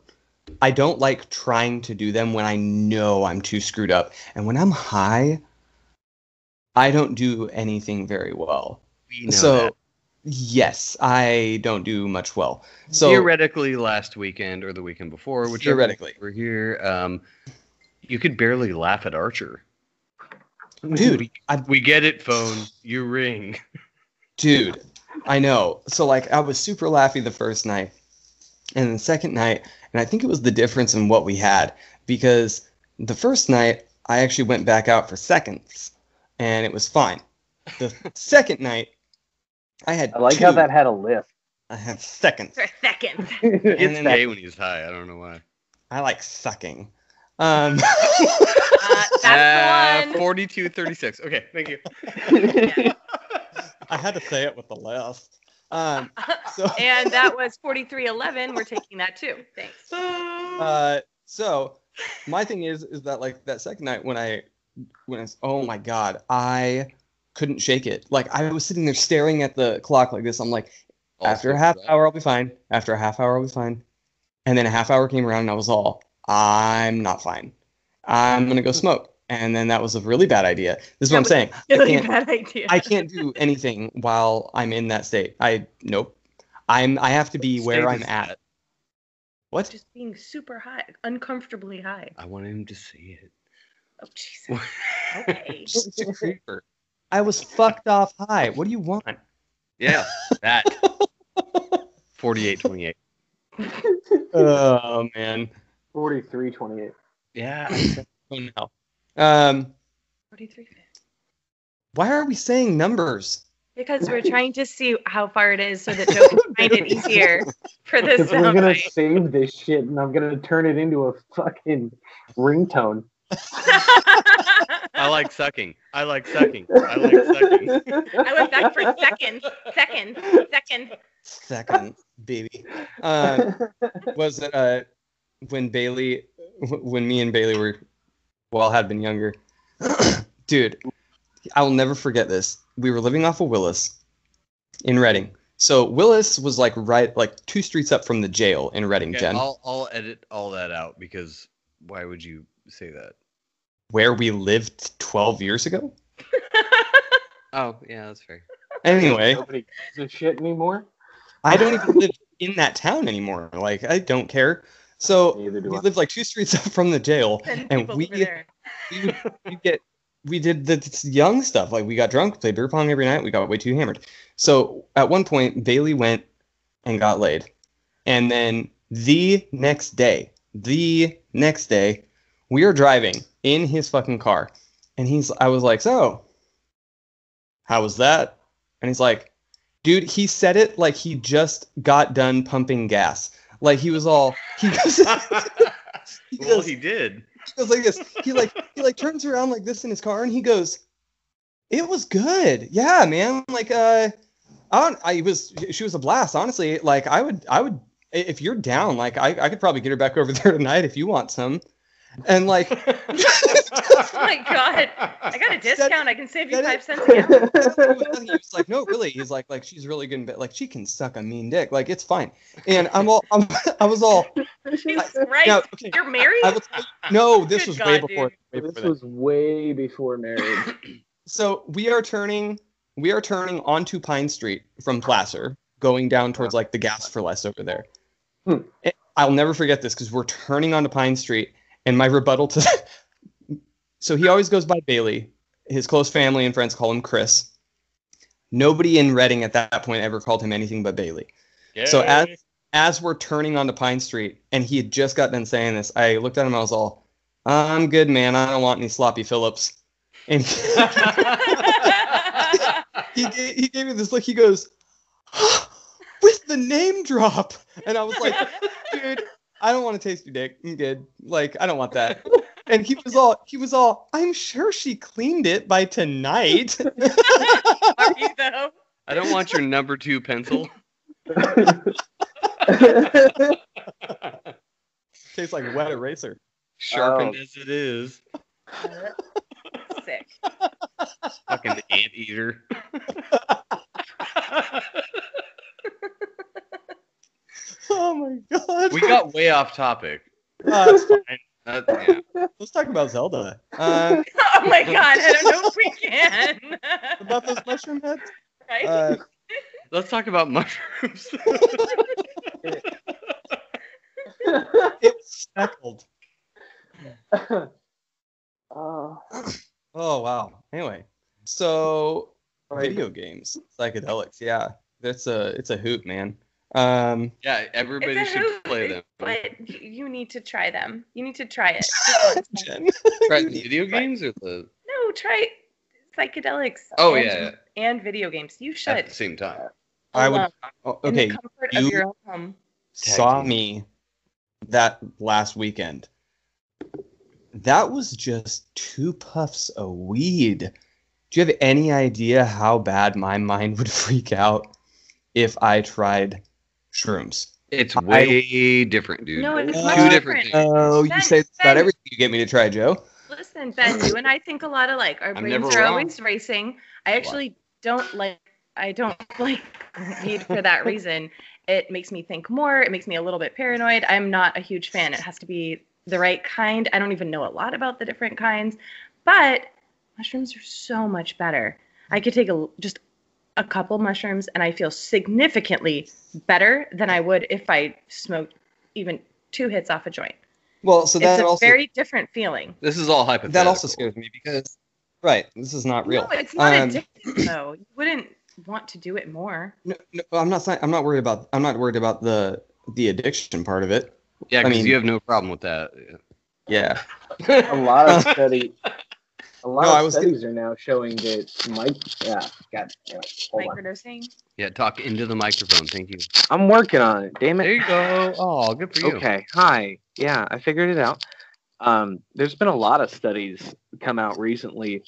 I don't like trying to do them when I know I'm too screwed up. And when I'm high, I don't do anything very well. We know so that. yes, I don't do much well. So theoretically, last weekend or the weekend before, whichever Theoretically. we're here, um, you could barely laugh at Archer. dude, I We get it, phone. You ring. Dude, I know. So like I was super laughy the first night. And the second night, and I think it was the difference in what we had because the first night I actually went back out for seconds and it was fine. The second night I had I like how that had a lift. I had seconds. For seconds. It's then- gay when he's high. I don't know why. I like sucking. Um Uh, that's Uh, the one. 42, 36. Okay, thank you. I had to say it with the last. Um so and that was 4311. We're taking that too. Thanks. uh so my thing is is that like that second night when i when it's oh my god i couldn't shake it like i was sitting there staring at the clock like this i'm like after a half hour i'll be fine after a half hour i'll be fine and then a half hour came around and i was all i'm not fine i'm gonna go smoke and then that was a really bad idea this is what i'm saying I Really can't, bad idea. I can't do anything while i'm in that state i nope i'm i have to be where i'm at that. what Just being super high, uncomfortably high. I want him to see it. Oh Jesus. Okay. Just a creeper I was fucked off high. What do you want? Yeah, that. 48 28. Oh man. 43 28. Yeah. Oh no. Um, 43. why are we saying numbers? Because we're trying to see how far it is so that Joe can find it easier for this Because we're gonna soundbite. save this shit and I'm gonna turn it into a fucking ringtone. I like sucking. I like sucking. I like sucking. I went back for second, second, second. Second, baby. Uh, was it uh, when Bailey, when me and Bailey were, well, had been younger, dude. I will never forget this. We were living off of Willis in Redding. So Willis was like right, like two streets up from the jail in Redding, Okay, Jen, I'll, I'll edit all that out because why would you say that? where we lived 12 years ago. Oh, yeah, that's fair. Anyway, Nobody gives a shit anymore. I don't even live in that town anymore. Like I don't care. So Neither we I. lived like two streets up from the jail, Send and we we would we get we did the young stuff. Like we got drunk, played beer pong every night. We got way too hammered. So at one point, Bailey went and got laid, and then the next day, the next day, we are driving in his fucking car, and he's. I was like, so, how was that? And he's like, dude, he said it like he just got done pumping gas. Like he was all he goes, he well, goes, he did. he goes like this. He like he like turns around like this in his car and he goes, "It was good, yeah, man. Like uh, I don't, I was she was a blast, honestly. Like I would I would if you're down, like I I could probably get her back over there tonight if you want some." And like Oh my god! I got a discount. I can save you five is- cents again. he was like, no, really. He's like, like she's really good, but like she can suck a mean dick. Like it's fine. And I'm all, I'm, I was all, Jesus Christ! now, okay, You're married? I will tell you, no, this Good was way before. dude. way before this that. was way before marriage. So we are turning, we are turning onto Pine Street from Placer, going down towards like the gas for less over there. Hmm. I'll never forget this because we're turning onto Pine Street, and my rebuttal to, so he always goes by Bailey. His close family and friends call him Chris. Nobody in Redding at that point ever called him anything but Bailey. So as as we're turning onto Pine Street, and he had just got done saying this, I looked at him. I was all, "I'm good, man. I don't want any sloppy Phillips." And he, he, gave, he gave me this look. He goes, "With the name drop," and I was like, "Dude, I don't want to taste your dick. I'm good. Like, I don't want that." And he was all, he was all, "I'm sure she cleaned it by tonight." Are you though? I don't want your number two pencil. Tastes like a wet eraser. Sharpened Oh. as it is. Sick. Fucking anteater. Oh my god. we got way off topic. Uh, that's fine. That, yeah. Let's talk about Zelda. Uh, Oh my god! I don't know if we can. about those mushroom heads. right? Uh, Let's talk about mushrooms. it's speckled. oh, Oh wow. Anyway, so video games, psychedelics. Yeah, that's a it's a hoot, man. Um, yeah, everybody should hoot, play them. But you need to try them. You need to try it. Just. Jen. Right, the video games or the no, try psychedelics. Oh, and, yeah, and video games. You should at the same time. I would. Alone, oh, in okay, the comfort you- of your own home. saw me that last weekend. That was just two puffs of weed. Do you have any idea how bad my mind would freak out if I tried shrooms? It's I- way different, dude. No, it's Two much different different. things. Oh, you say this about everything you get me to try, Joe. Listen, Ben, you and I think a lot alike. Our I'm brains are wrong. always racing. I actually don't like I don't like weed for that reason. It makes me think more. It makes me a little bit paranoid. I'm not a huge fan. It has to be the right kind. I don't even know a lot about the different kinds, but mushrooms are so much better. I could take a just a couple mushrooms and I feel significantly better than I would if I smoked even two hits off a joint. Well, so that's a also very different feeling. This is all hypothetical. that also scares me because Right. This is not real. No, it's not Um, addictive though. You wouldn't want to do it more. No, no, I'm not. I'm not worried about. I'm not worried about the the addiction part of it. Yeah, I because mean- you have no problem with that. Yeah. A lot of study. A lot No, I of was studies are now showing that Mike. Yeah, God, damn it. on. Yeah, talk into the microphone. Thank you. I'm working on it. Damn it. There you go. Oh, good for you. Okay. Hi. Yeah, I figured it out. Um, there's been a lot of studies come out recently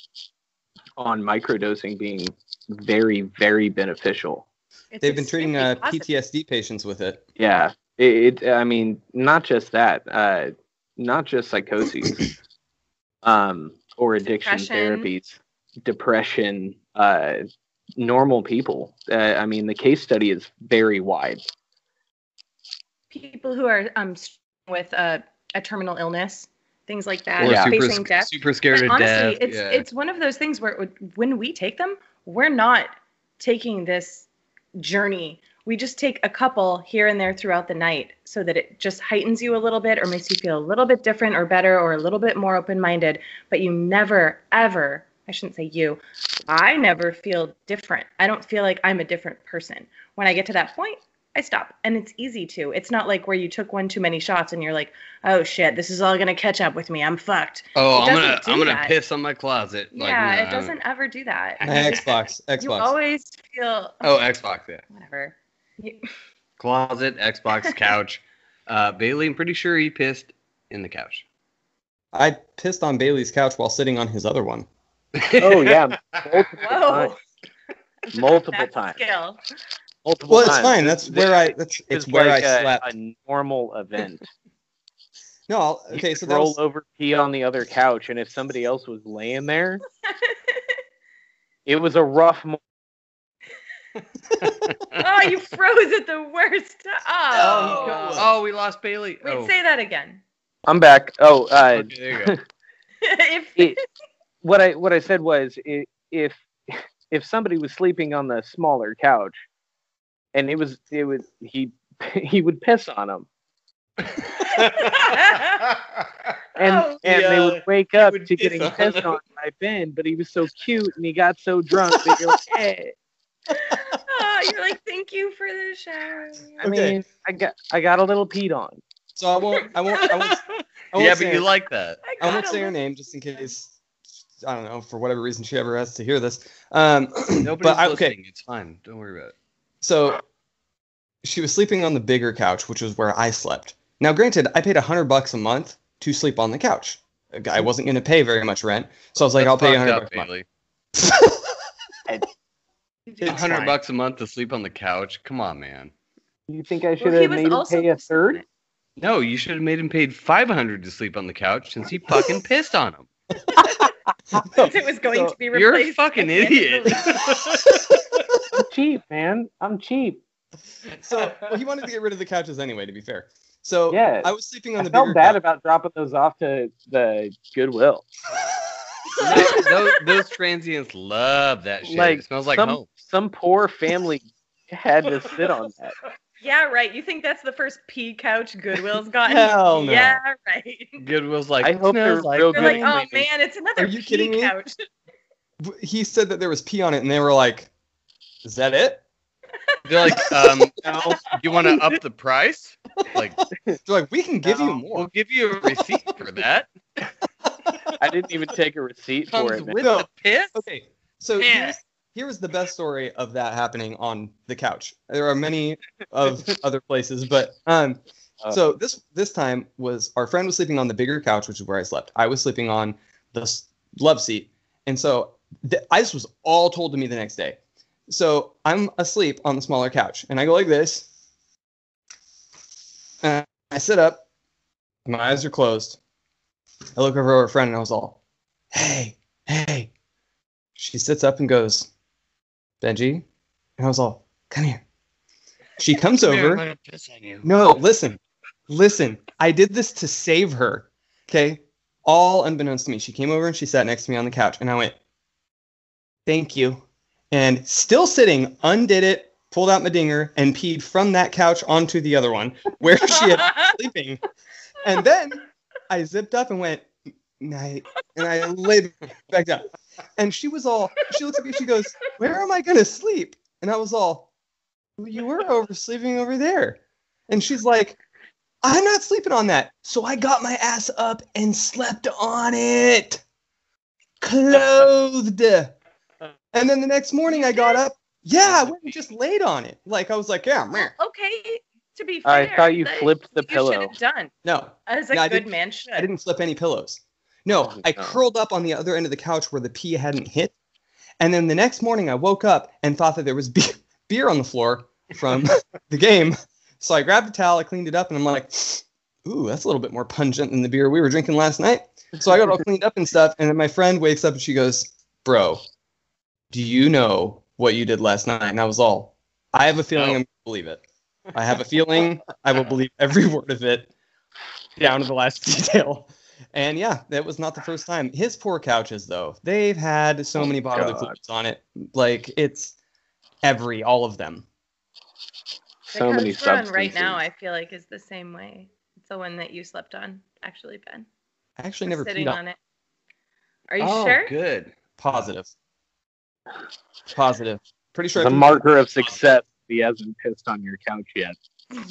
on microdosing being very, very beneficial. It's They've been treating uh. PTSD patients with it. Yeah. It, it I mean, not just that, uh, not just psychoses, um, or addiction Depression. therapies, depression, uh, normal people. Uh, I mean, the case study is very wide. People who are um with uh, a terminal illness, things like that, Yeah. super, facing death. super scared And of honestly, death. it's yeah. it's one of those things where would, when we take them, we're not taking this journey. We just take a couple here and there throughout the night so that it just heightens you a little bit or makes you feel a little bit different or better or a little bit more open-minded, but you never ever, I shouldn't say you, I never feel different. I don't feel like I'm a different person. When I get to that point, I stop. And it's easy to. It's not like where you took one too many shots and you're like, "Oh shit, this is all going to catch up with me. I'm fucked." oh, I'm gonna I'm gonna that. piss on my closet. Like, yeah, nah, it doesn't ever do that. My You Xbox. You Xbox. always feel Oh, Xbox. Yeah. whatever. You- Closet, Xbox, couch. Uh, Bailey, I'm pretty sure he pissed in the couch. I pissed on Bailey's couch while sitting on his other one. Oh yeah, multiple Whoa, times. Multiple that's times. skill. Multiple Well, it's times. fine. That's where I. That's It it's where like I a, slept. a normal event. No, I'll, okay. could So roll was, over, pee on the other couch, and if somebody else was laying there, it was a rough. Mo- oh, you froze at the worst. Oh, Oh, oh, we lost Bailey. wait, oh. say that again. I'm back. Oh, uh, Okay, there you go. if it, what I what I said was i- if if somebody was sleeping on the smaller couch, and it was it was he he would piss on them, and Oh, and they would wake up would to getting pissed on by Ben, but he was so cute and he got so drunk that you're like, hey. Oh, you're like, thank you for the shower. I Okay. mean, I got I got a little peed on. so I won't. I won't. I won't. I won't yeah, say but you her- like that. I I won't say her name just in case. I don't know for whatever reason she ever has to hear this. Um, Nobody's but I, listening. okay, It's fine. Don't worry about it. so she was sleeping on the bigger couch, which was where I slept. Now, granted, I paid a hundred bucks a month to sleep on the couch. I wasn't going to pay very much rent, so I was like, That's "I'll pay a fucked hundred up, bucks a month." Bailey. It's A hundred bucks a month to sleep on the couch. Come on, man. You think I should Well, have made him pay a third? No, you should have made him paid five hundred to sleep on the couch since he fucking pissed on him. Since it was going So, to be replaced. You're a replaced. fucking at the end of the idiot. lease. I'm cheap, man. I'm cheap. So well, he wanted to get rid of the couches anyway. To be fair, so Yeah. I was sleeping on I the felt bad couch. about dropping those off to the Goodwill. Those, those, those transients love that shit. Like it smells like some home. some poor family had to sit on that. yeah, right. You think that's the first pea couch Goodwill's gotten? Hell no. Yeah, right. Goodwill's like. I hope they're smells like real They're good. like, home. oh man, it's another Are you pea kidding me? couch. he said that there was pee on it, and they were like, "Is that it?" They're like, um, do you want to up the price? Like, They're like, "We can give you more." we'll give you a receipt for that. I didn't even take a receipt for it. man. with No. the piss. Okay, so Yeah. here's, here the best story of that happening on the couch. There are many of other places, but um, Uh. so this this time was our friend was sleeping on the bigger couch, which is where I slept. I was sleeping on the love seat, and so th- I this was all told to me the next day. So I'm asleep on the smaller couch, and I go like this. And I sit up, my eyes are closed. I look over at our friend, and I was all, "Hey, hey." She sits up and goes, Benji. And I was all, come here. She comes Come over. gonna piss on you. No, listen, listen. I did this to save her. Okay. All unbeknownst to me. She came over and she sat next to me on the couch. And I went, thank you. And still sitting, undid it, pulled out my dinger, and peed from that couch onto the other one where she had been sleeping. And then I zipped up and went, night. And I laid back down. And she was all, she looks at me, she goes, Where am I to sleep? And I was all, well, You were over sleeping over there. And she's like, I'm not sleeping on that. So I got my ass up and slept on it, clothed. And then the next morning I got up. Yeah, I went and just laid on it. Like I was like, yeah, man. Okay, to be fair, I thought you that flipped the you pillow. done no, as a Yeah, I good didn't- man should. I didn't flip any pillows. No, Oh, I no. curled up on the other end of the couch where the pee hadn't hit. And then the next morning I woke up and thought that there was be- beer on the floor from the game. So I grabbed a towel, I cleaned it up, and I'm like, ooh, that's a little bit more pungent than the beer we were drinking last night. So I got all cleaned up and stuff. And then my friend wakes up and she goes, bro, do you know what you did last night? And I was all, I have a feeling oh. I'm going to believe it. I have a feeling I will believe every word of it down to the last detail. And yeah, that was not the first time. His poor couches, though, they've had so oh, many bodily God. fluids on it. Like it's every, all of them. The so many couch we're on substances. right now, I feel like is the same way. It's the one that you slept on, actually, Ben. I actually We're never sitting peed on on it. Are you oh, sure? good. Positive. Positive. Pretty sure. the marker of success. He hasn't pissed on your couch yet.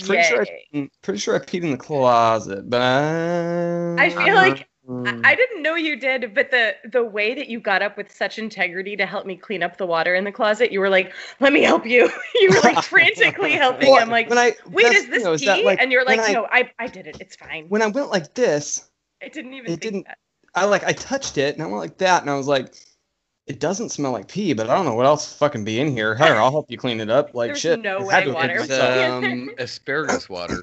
Pretty sure, I, pretty sure I peed in the closet, but I, I feel like Mm. I, I didn't know you did, but the the way that you got up with such integrity to help me clean up the water in the closet, you were like, "Let me help you." you were like frantically helping. Well, I'm like, when I "Wait, is this thing, though, is pee?" that, like, and you're like, I- "No, I I did it. It's fine." when I went like this, it didn't even it think didn't- that. I like I touched it and I went like that and I was like, it doesn't smell like pee, but I don't know what else fucking be in here. Here, I'll help you clean it up. Like There's shit. no I way water admit was um, asparagus water.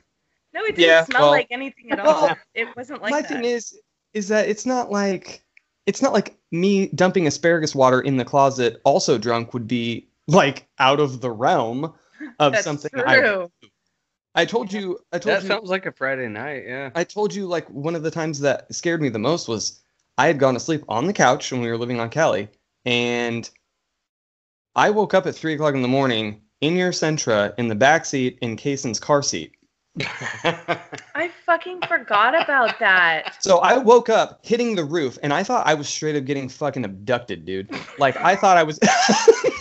No, it didn't Yeah, smell well- like anything at all. Well, it wasn't like My that. thing is, is that it's not like it's not like me dumping asparagus water in the closet, also drunk, would be like out of the realm of That's something. true. I I told you. I told That you. That sounds like a Friday night. Yeah. I told you like one of the times that scared me the most was I had gone to sleep on the couch when we were living on Cali, and I woke up at three o'clock in the morning in your Sentra in the back seat in Kaysen's car seat. I fucking forgot about that. So I woke up hitting the roof, and I thought I was straight up getting fucking abducted, dude. Like I thought I was.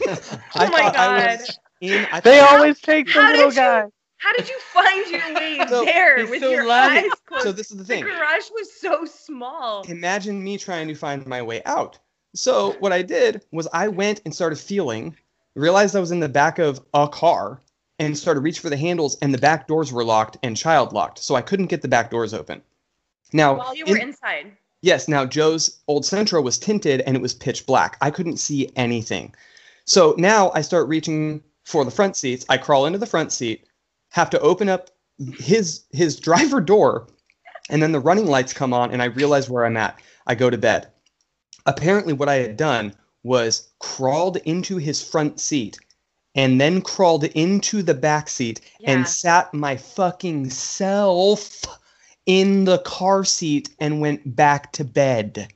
Oh I Oh my thought I God. was in. I They thought- always take the little did you- guy. How did you find your way So, there with so your light. eyes closed? So this is the thing. the thing. garage was so small. imagine me trying to find my way out. So what I did was I went and started feeling, realized I was in the back of a car, and started reach for the handles, and the back doors were locked and child locked, so I couldn't get the back doors open. Now, While you were in- inside. yes, now Joe's old Sentra was tinted and it was pitch black. I couldn't see anything. So now I start reaching for the front seats. I crawl into the front seat, have to open up his his driver door, and then the running lights come on and I realize where I'm at. I go to bed. Apparently what I had done was crawled into his front seat and then crawled into the back seat Yeah. and sat my fucking self in the car seat and went back to bed.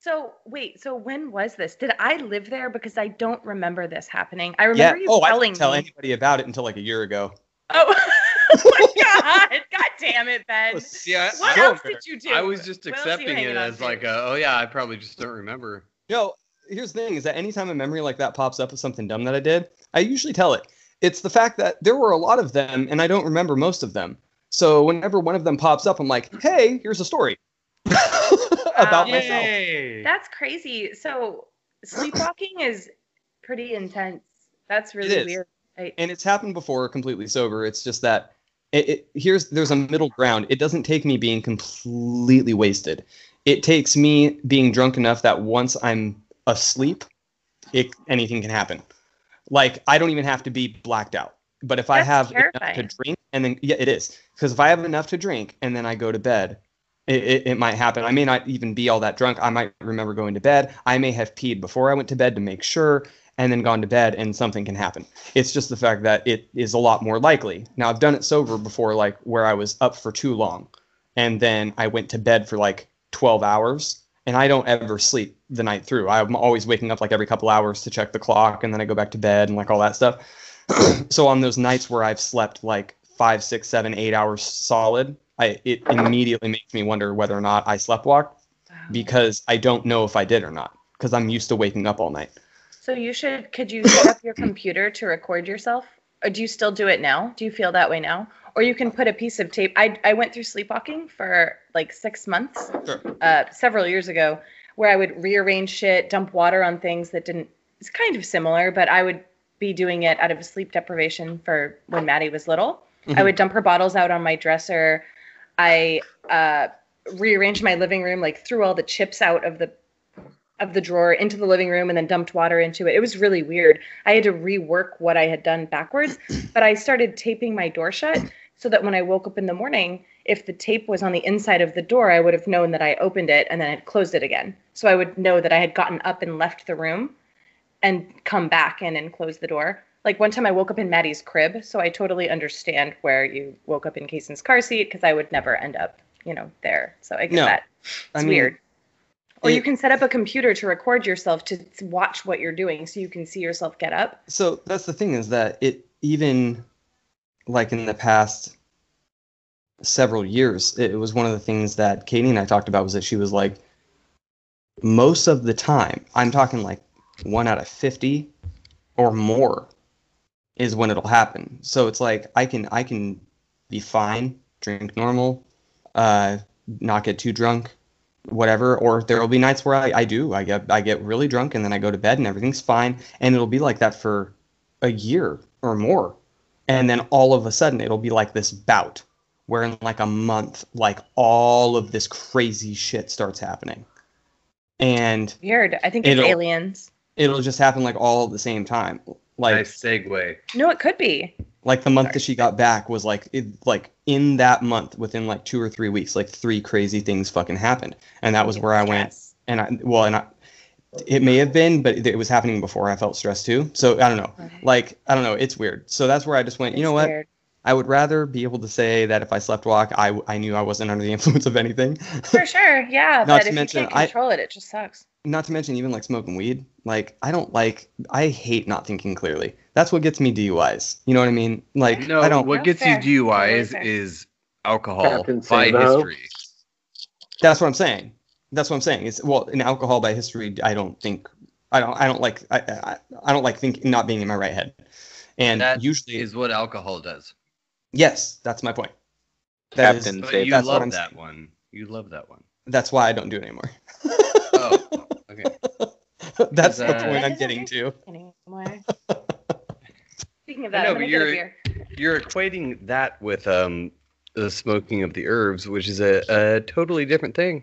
So wait, so when was this? Did I live there? Because I don't remember this happening. I Yeah. remember you Oh, I telling didn't tell me. anybody about it until like a year ago. Oh, oh my god! God damn it, Ben. Yeah. What I, else did you do? I was just What else are you accepting it as like, a, oh yeah, I probably just don't remember. No, here's the thing: is that anytime a memory like that pops up of something dumb that I did, I usually tell it. It's the fact that there were a lot of them, and I don't remember most of them. So whenever one of them pops up, I'm like, "Hey, here's a story about Wow. myself." Yay! That's crazy. So sleepwalking is pretty intense. That's really weird. I, and it's happened before completely sober it's just that it, it here's there's a middle ground. It doesn't take me being completely wasted. It takes me being drunk enough that once i'm asleep it anything can happen. Like i don't even have to be blacked out. But if i That's have enough to drink and then yeah it is. Because if i have enough to drink and then i go to bed it, it, it might happen. I may not even be all that drunk. I might remember going to bed. I may have peed before i went to bed to make sure and then gone to bed and something can happen it's just the fact that it is a lot more likely. Now I've done it sober before, like where I was up for too long, and then I went to bed for like 12 hours, and I don't ever sleep the night through. I'm always waking up like every couple hours to check the clock, and then I go back to bed and like all that stuff. so on those nights where I've slept like five, six, seven, eight hours solid, I it immediately makes me wonder whether or not I sleptwalked. because I don't know if I did or not because I'm used to waking up all night. So you should. Could you set up your computer to record yourself? Or do you still do it now? Do you feel that way now? Or you can put a piece of tape. I I went through sleepwalking for like six months, Sure. uh, several years ago, where I would rearrange shit, dump water on things that didn't. It's kind of similar, but I would be doing it out of sleep deprivation for when Maddie was little. I Mhm. would dump her bottles out on my dresser. I uh, rearranged my living room, like threw all the chips out of the of the drawer into the living room and then dumped water into it. It was really weird. I had to rework what I had done backwards, but I started taping my door shut so that when I woke up in the morning, if the tape was on the inside of the door, I would have known that I opened it and then had closed it again. So I would know that I had gotten up and left the room and come back in and closed the door. Like one time I woke up in Maddie's crib, so I totally understand where you woke up in Kaysen's car seat because I would never end up, you know, there. So I get No, that. I It's mean, weird. Or you can set up a computer to record yourself to to watch what you're doing so you can see yourself get up. So that's the thing is that it even like in the past several years, it was one of the things that Katie and I talked about was that she was like most of the time, I'm talking like one out of 50 or more is when it'll happen. So it's like I can I can be fine, drink normal, uh, not get too drunk, whatever. Or there will be nights where I, I do. I get I get really drunk and then I go to bed and everything's fine. And it'll be like that for a year or more. And then all of a sudden it'll be like this bout where in like a month, like all of this crazy shit starts happening. And Weird. I think it's It'll- aliens. it'll just happen like all at the same time. Like nice segue. No, it could be. Like the month that she got back was like it, like in that month within like two or three weeks like three crazy things fucking happened. And that was where i went and i well and i it may have been but it was happening before i felt stressed too. So i don't know. Okay. like i don't know. It's weird. So that's where i just went you know what? weird. i would rather be able to say that if i slept walk i i knew i wasn't under the influence of anything. For sure, yeah. Not but to if mention, you I- can't control it, it just sucks. not to mention even like smoking weed like i don't like i hate not thinking clearly that's what gets me duis you know what i mean like No, i don't what gets fair. you DUIs fair. is alcohol Captain by Sambo. history. That's what I'm saying. That's what I'm saying. It's well, in alcohol by history, I don't think I don't I don't like I I, I don't like thinking not being in my right head. And That usually is what alcohol does. yes, that's my point. That is- Captain But Say you that's what love I'm that saying. one. You love that one. that's why I don't do it anymore. Oh, okay. that's the point I'm getting to. Anymore. Speaking of that, know, I'm but gonna get a you're- You're equating that with um the smoking of the herbs, which is a, a totally different thing.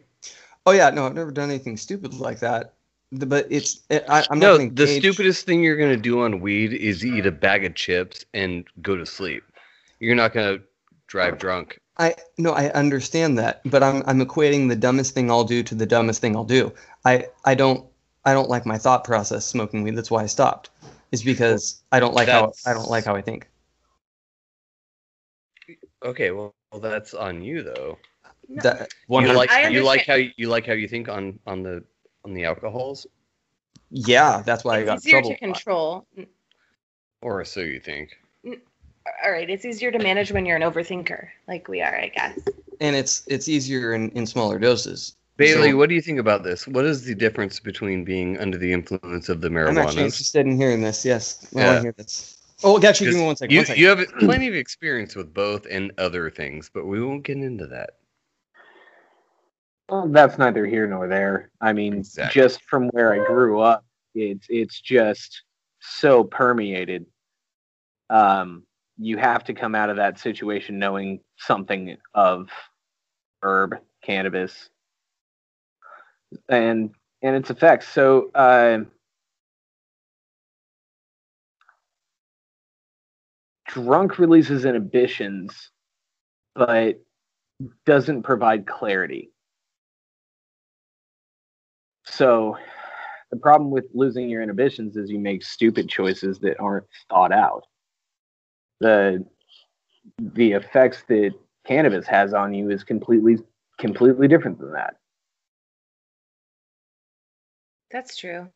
Oh yeah, no, I've never done anything stupid like that. The- But it's it, I, I'm not no, the gauge- stupidest thing you're gonna do on weed is eat a bag of chips and go to sleep. You're not gonna drive drunk. I no, I understand that, but I'm I'm equating the dumbest thing I'll do to the dumbest thing I'll do. I I don't I don't like my thought process smoking weed. That's why I stopped. Is because I don't like how I don't like how I think. Okay, well, well that's on you though. No. That You like you like how you, you like how you think on on the on the alcohols, yeah, that's why I got easier trouble. to control. or so you think. All right, it's easier to manage when you're an overthinker, like we are, I guess. And it's it's easier in, in smaller doses. Bailey, So- what do you think about this? What is the difference between being under the influence of the marijuana? I'm actually interested in hearing this. Yes, I Yeah. want to hear this. Oh, actually, give me one second. You, one second. you have plenty of experience with both and other things, but we won't get into that. Well, that's neither here nor there. I mean, Exactly. just from where I grew up, it's it's just so permeated. Um, you have to come out of that situation knowing something of herb, cannabis, and and its effects. So, uh, drunk releases inhibitions, but doesn't provide clarity. So the problem with losing your inhibitions is you make stupid choices that aren't thought out. The the effects that cannabis has on you is completely completely different than that. That's true.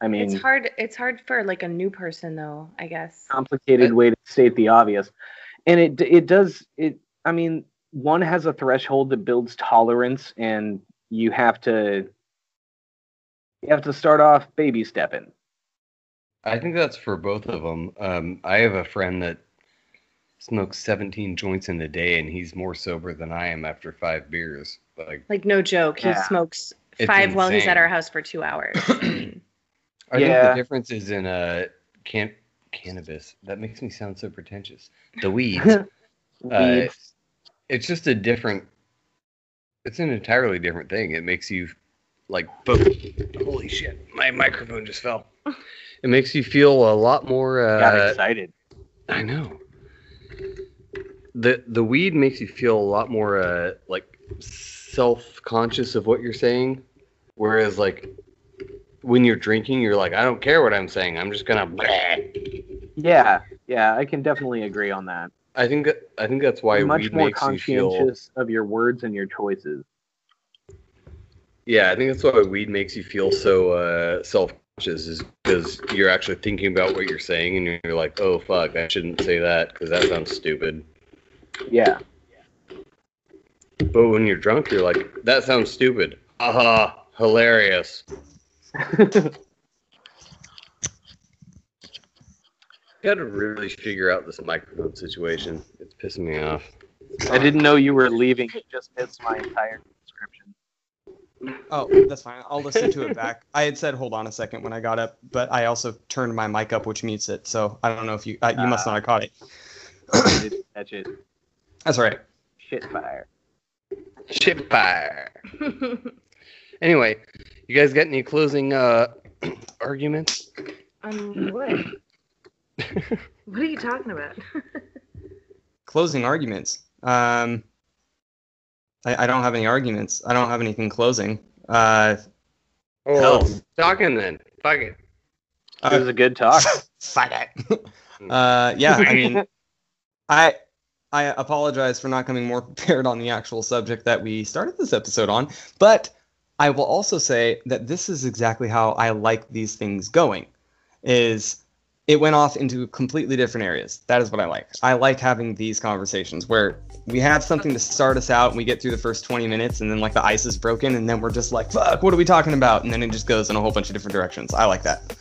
I mean, It's hard. It's hard for like a new person, though. I guess. complicated way to state the obvious. And it it does it I mean, one has a threshold that builds tolerance and you have to you have to start off baby stepping. I think that's for both of them. Um, I have a friend that smokes 17 joints in a day, and he's more sober than I am after five beers. Like, Like no joke, he Yeah. smokes It's five while he's at our house for two hours. I mean, I think the difference is in uh, can cannabis. That makes me sound so pretentious. The weeds. Uh, it's just a different. It's an entirely different thing. It makes you like, boom. Holy shit! My microphone just fell. It makes you feel a lot more. Got Uh, excited. I know. The the weed makes you feel a lot more uh like self conscious of what you're saying. Whereas like when you're drinking, you're like, I don't care what I'm saying. I'm just gonna Yeah, yeah, I can definitely agree on that. I think that I think that's why You're much weed more makes you feel conscientious of your words and your choices. Yeah, I think that's why weed makes you feel so uh self conscious is because you're actually thinking about what you're saying and you're like, oh fuck, I shouldn't say that because that sounds stupid. Yeah. But when you're drunk, you're like, that sounds stupid. Aha, hilarious. Got to really figure out this microphone situation. It's pissing me off. I didn't know you were leaving. You just missed my entire description. Oh, that's fine. I'll listen to it back. I had said hold on a second when I got up, but I also turned my mic up, which mutes it. So I don't know if you uh, you must not have caught it. I didn't catch it. That's all right. Shit fire. Shit fire. Anyway, you guys got any closing uh, arguments? um, what? what are you talking about? Closing arguments. Um, I, I don't have any arguments. I don't have anything closing. Uh, Oh, Hell. talking then. Fuck it. It was a good talk. fuck it. uh, yeah, I mean, I I apologize for not coming more prepared on the actual subject that we started this episode on, but I will also say that this is exactly how I like these things going. Is it went off into completely different areas. That is what I like. I like having these conversations where we have something to start us out and we get through the first 20 minutes and then like the ice is broken and then we're just like, fuck, what are we talking about? And then it just goes in a whole bunch of different directions. I like that.